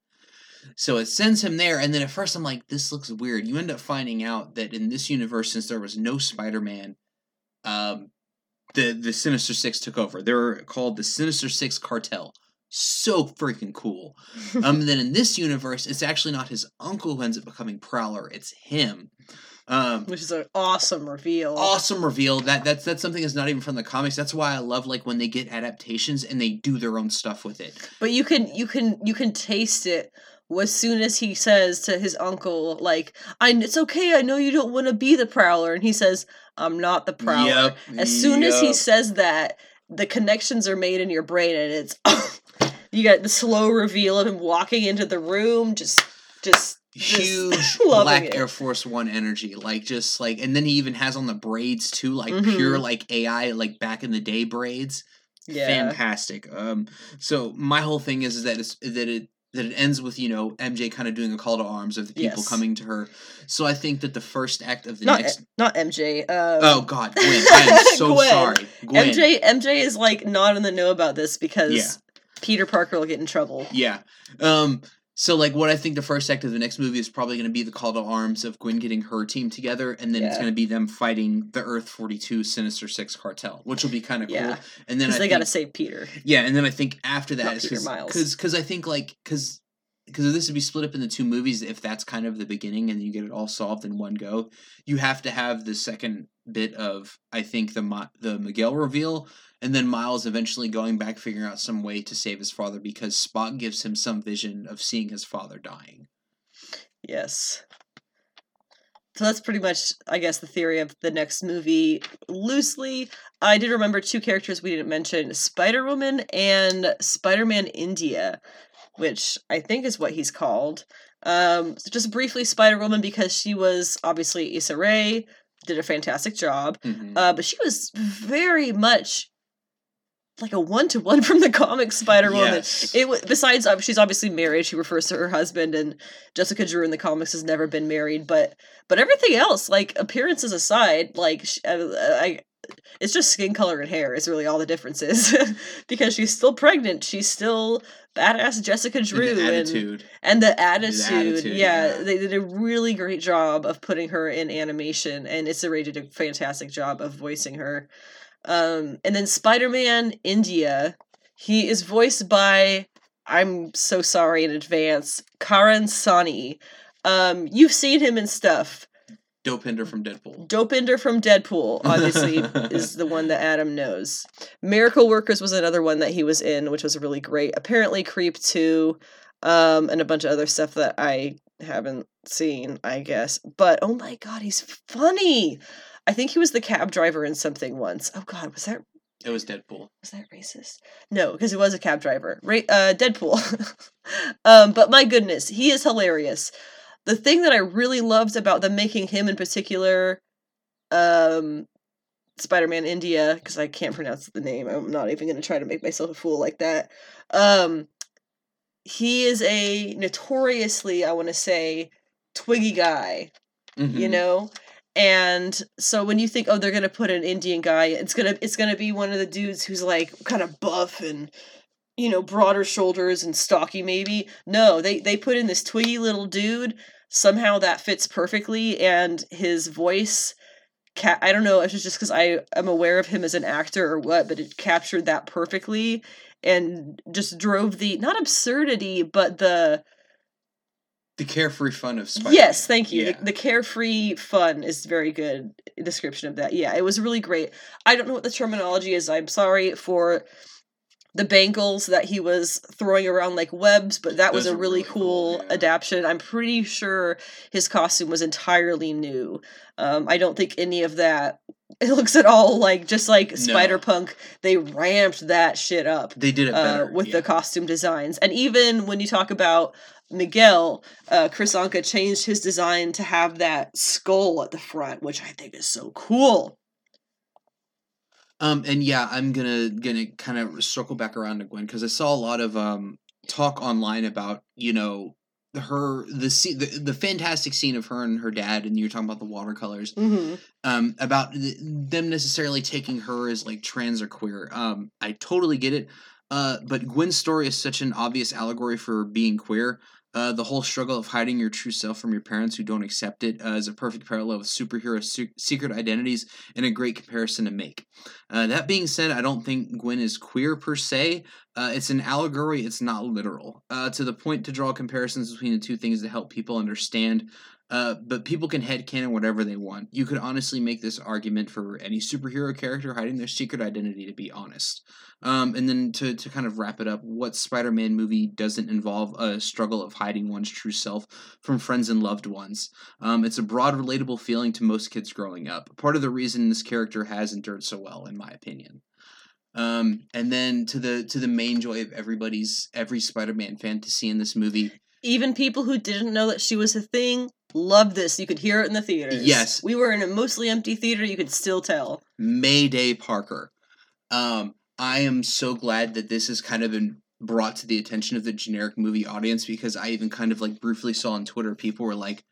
So it sends him there, and then at first I'm like, this looks weird. You end up finding out that in this universe, since there was no Spider Man, um, the, the Sinister Six took over. They're called the Sinister Six Cartel. So freaking cool. Um, then in this universe, it's actually not his uncle who ends up becoming Prowler, it's him. Um, Which is an awesome reveal. awesome reveal that that's that's something that's not even from the comics that's why i love like when they get adaptations and they do their own stuff with it But you can you can you can taste it as soon as he says to his uncle, like, "I it's okay. I know you don't want to be the Prowler," and he says, "I'm not the Prowler." Yep, As soon as he says that, the connections are made in your brain, and it's you got the slow reveal of him walking into the room, just just huge black it. air force one energy like just like and then he even has on the braids too like Mhm. pure like ai like back in the day braids yeah. fantastic um so my whole thing is, is that it's that it that it ends with you know mj kind of doing a call to arms of the people Yes. coming to her so i think that the first act of the Not next not MJ. Um, oh god gwen i am so Gwen. sorry gwen MJ MJ is like not in the know about this because Yeah. Peter Parker will get in trouble. Yeah. Um so like what I think the first act of the next movie is probably going to be the call to arms of Gwen getting her team together and then it's going to be them fighting the Earth 42 Sinister 6 cartel, which will be kind of cool. Yeah. And then I they got to save Peter. Yeah, and then I think after that is Peter cuz Miles. cuz cuz I think like cuz because this would be split up into two movies if that's kind of the beginning and you get it all solved in one go you have to have the second bit of i think the the miguel reveal and then Miles eventually going back figuring out some way to save his father because Spot gives him some vision of seeing his father dying. Yes. So that's pretty much, I guess, the theory of the next movie. Loosely, I did remember two characters we didn't mention Spider Woman and Spider Man India, which I think is what he's called. Um, so just briefly, Spider Woman, because she was obviously Issa Rae, did a fantastic job, Mhm. uh, but she was very much like a one to one from the comic Spider Woman. Yes. It besides uh, she's obviously married. She refers to her husband, and Jessica Drew in the comics has never been married. But but everything else, like appearances aside, like sh- uh, I, it's just skin color and hair is really all the difference is because she's still pregnant. She's still badass Jessica And Drew the and attitude. and the attitude, attitude, yeah, yeah. they did a really great job of putting her in animation, and Issa Rae did a fantastic job of voicing her. Um, and then Spider Man India, he is voiced by I'm so sorry in advance, Karan Soni. Um, you've seen him in stuff. Dopinder from Deadpool. Dopinder from Deadpool, obviously, is the one that Adam knows. Miracle Workers was another one that he was in, which was really great. Apparently, Creep 2, um, and a bunch of other stuff that I haven't seen, I guess. But oh my god, he's funny! I think he was the cab driver in something once. Oh god, was that It was Deadpool. was that racist? No, because it was a cab driver. Ra- uh, Deadpool. um, but my goodness, he is hilarious. The thing that I really loved about them making him in particular, um, Spider-Man India, because I can't pronounce the name. I'm not even going to try to make myself a fool like that. Um, he is a notoriously, I want to say, twiggy guy you Mhm. know and so when you think oh they're gonna put an indian guy it's gonna it's gonna be one of the dudes who's like kind of buff and you know broader shoulders and stocky maybe. No they they put in this twiggy little dude. Somehow that fits perfectly and his voice i don't know if it's just because i am aware of him as an actor or what but it captured that perfectly and just drove the not absurdity but the The carefree fun of Spider. Yes, thank you. Yeah. The, the carefree fun is very good description of that. Yeah, it was really great. I don't know what the terminology is. I'm sorry for the bangles that he was throwing around like webs, but that was a really, really cool, cool, yeah. adaptation. I'm pretty sure his costume was entirely new. Um, I don't think any of that. It looks at all like just like No. Spider Punk. They ramped that shit up They did it uh, with yeah. the costume designs. And even when you talk about Miguel, uh, Kris Anka changed his design to have that skull at the front, which I think is so cool. Um, and yeah, I'm gonna gonna kind of circle back around to Gwen because I saw a lot of um talk online about you know her the scene the, the fantastic scene of her and her dad and you're talking about the watercolors Mm-hmm. um about th- them necessarily taking her as like trans or queer um i totally get it uh but gwen's story is such an obvious allegory for being queer uh, the whole struggle of hiding your true self from your parents who don't accept it uh, is a perfect parallel with superhero se- secret identities and a great comparison to make. Uh, that being said, I don't think Gwen is queer per se. Uh, it's an allegory, it's not literal. Uh, to the point to draw comparisons between the two things to help people understand uh, but people can headcanon whatever they want. You could honestly make this argument for any superhero character hiding their secret identity, to be honest. Um, and then to, to kind of wrap it up, what Spider Man movie doesn't involve a struggle of hiding one's true self from friends and loved ones? Um, it's a broad, relatable feeling to most kids growing up. Part of the reason this character has endured so well, in my opinion. Um, and then to the to the main joy of everybody's every Spider-Man fan to see in this movie, Even people who didn't know that she was a thing loved this. You could hear it in the theaters. Yes. We were in a mostly empty theater, you could still tell. Mayday Parker. Um, I am so glad that this has kind of been brought to the attention of the generic movie audience because I even kind of like briefly saw on Twitter people were like,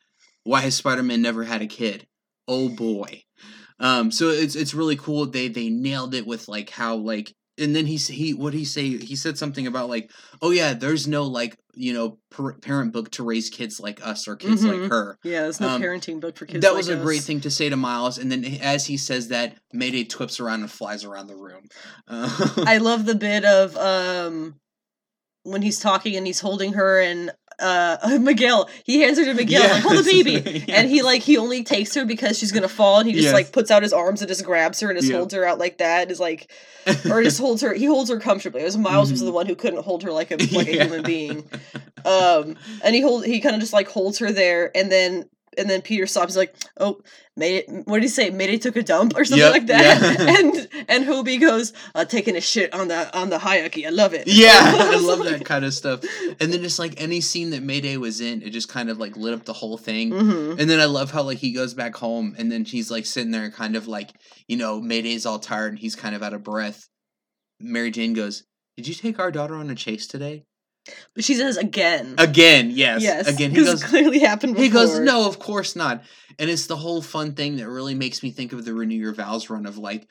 "Why has Spider Man never had a kid?" Oh boy. Um, so it's it's really cool. They they nailed it with like how like and then he he what he say he said something about like oh yeah there's no like you know per- parent book to raise kids like us or kids Mhm. like her Yeah, there's no Um, parenting book for kids. that like was a great thing to say to Miles, and then as he says that, Mayday twips around and flies around the room. Uh, I love the bit of um when he's talking and he's holding her and uh Miguel. He hands her to Miguel, like, hold the baby. And he like he only takes her because she's gonna fall and he just Yes. like puts out his arms and just grabs her and just Yeah. holds her out like that and is like or just holds her he holds her comfortably. It was Miles was Mhm. the one who couldn't hold her like a like a human being. Um and he hold he kind of just like holds her there and then and then Peter stops like, Oh, it what did he say? Mayday took a dump or something Yep, like that. yeah. and and Hobie goes, uh taking a shit on the on the hierarchy. I love it. Yeah, I love like- that kind of stuff. And then just like any scene that Mayday was in, it just kind of like lit up the whole thing. Mhm. And then I love how like he goes back home and then she's like sitting there kind of like, you know, Mayday's all tired and he's kind of out of breath. Mary Jane goes, Did you take our daughter on a chase today? But she says again. Again, yes. yes. Again, he goes clearly happened before. He goes, No, of course not. And it's the whole fun thing that really makes me think of the Renew Your Vows run of like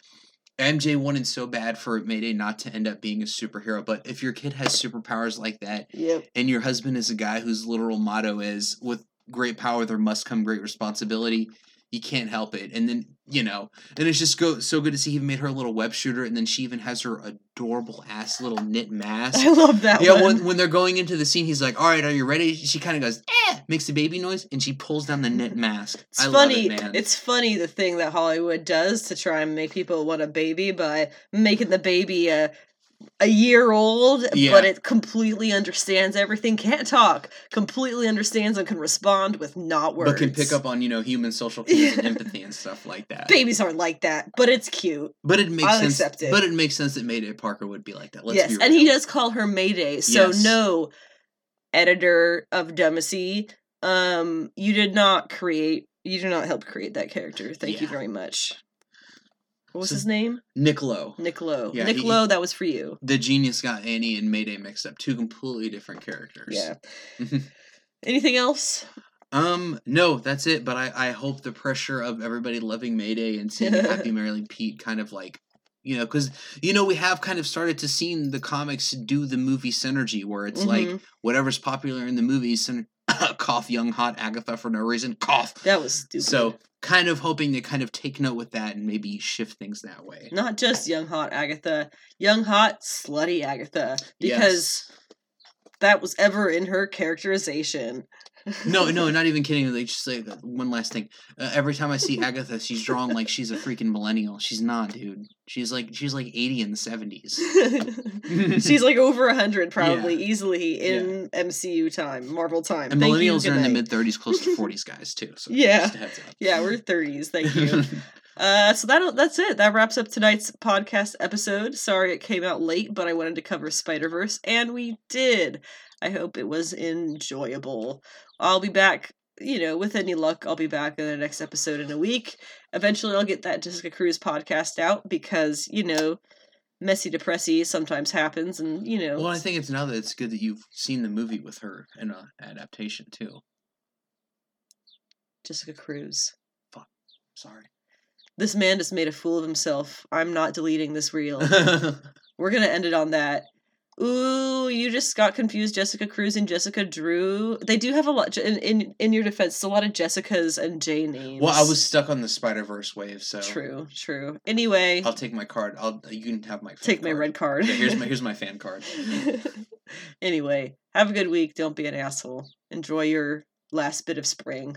MJ wanted so bad for Mayday not to end up being a superhero, but if your kid has superpowers like that, Yep. and your husband is a guy whose literal motto is with great power there must come great responsibility you can't help it and then you know and it's just go so good to see he made her a little web shooter and then she even has her adorable ass little knit mask I love that yeah one. when, when they're going into the scene he's like all right are you ready she kind of goes eh makes the baby noise and she pulls down the knit mask It's I funny. love it, man. It's funny the thing that Hollywood does to try and make people want a baby by making the baby a a year old, Yeah. but it completely understands everything, can't talk, completely understands and can respond with not words. but can pick up on you know human social cues and empathy and stuff like that Babies aren't like that, but it's cute. but it makes I'll sense accept it. but it makes sense that Mayday Parker would be like that let's yes, and he does call her Mayday. So Yes. no, editor of Dumacy, um, you did not create. You did not help create that character. Thank you very much. What was So- his name? Niccolo Nick Lowe. Yeah, Nick he- that was for you. the genius got Annie and Mayday mixed up. Two completely different characters. Yeah. Mhm. Anything else? Um, no, that's it. But I, I hope the pressure of everybody loving Mayday and seeing Happy Marilyn Pete kind of like, you know, because you know we have kind of started to see the comics do the movie synergy where it's like Mhm. whatever's popular in the movies, cough, young hot Agatha for no reason, cough. that was stupid. So kind of hoping to kind of take note with that and maybe shift things that way. not just young hot Agatha, young hot slutty Agatha, because that was ever in her characterization. No, no, not even kidding. Like, just like one last thing. Uh, every time I see Agatha, she's drawn like she's a freaking millennial. She's not, dude. She's like she's like eighty in the seventies. She's like over a hundred, probably easily in MCU time, Marvel time. And Thank you, millennials good are in the mid thirties, close to forties, guys too. So Yeah. just a heads up. Yeah, we're thirties. Thank you. Uh, so that that's it. That wraps up tonight's podcast episode. Sorry it came out late, but I wanted to cover Spider Verse, and we did. I hope it was enjoyable. I'll be back. You know, with any luck, I'll be back in the next episode in a week. Eventually, I'll get that Jessica Cruz podcast out because you know, messy depressy sometimes happens, and you know, well, I think it's now that it's good that you've seen the movie with her in an uh, adaptation too. Jessica Cruz. Fuck. Sorry. This man just made a fool of himself. I'm not deleting this reel. We're gonna end it on that. Ooh, you just got confused. Jessica Cruz and Jessica Drew. They do have a lot. In in, in your defense, it's a lot of Jessicas and J names. well, I was stuck on the Spider Verse wave, so true, true. Anyway, I'll take my card. I'll uh, you can have my take my red card. Yeah, here's my here's my fan card. anyway, have a good week. Don't be an asshole. Enjoy your last bit of spring.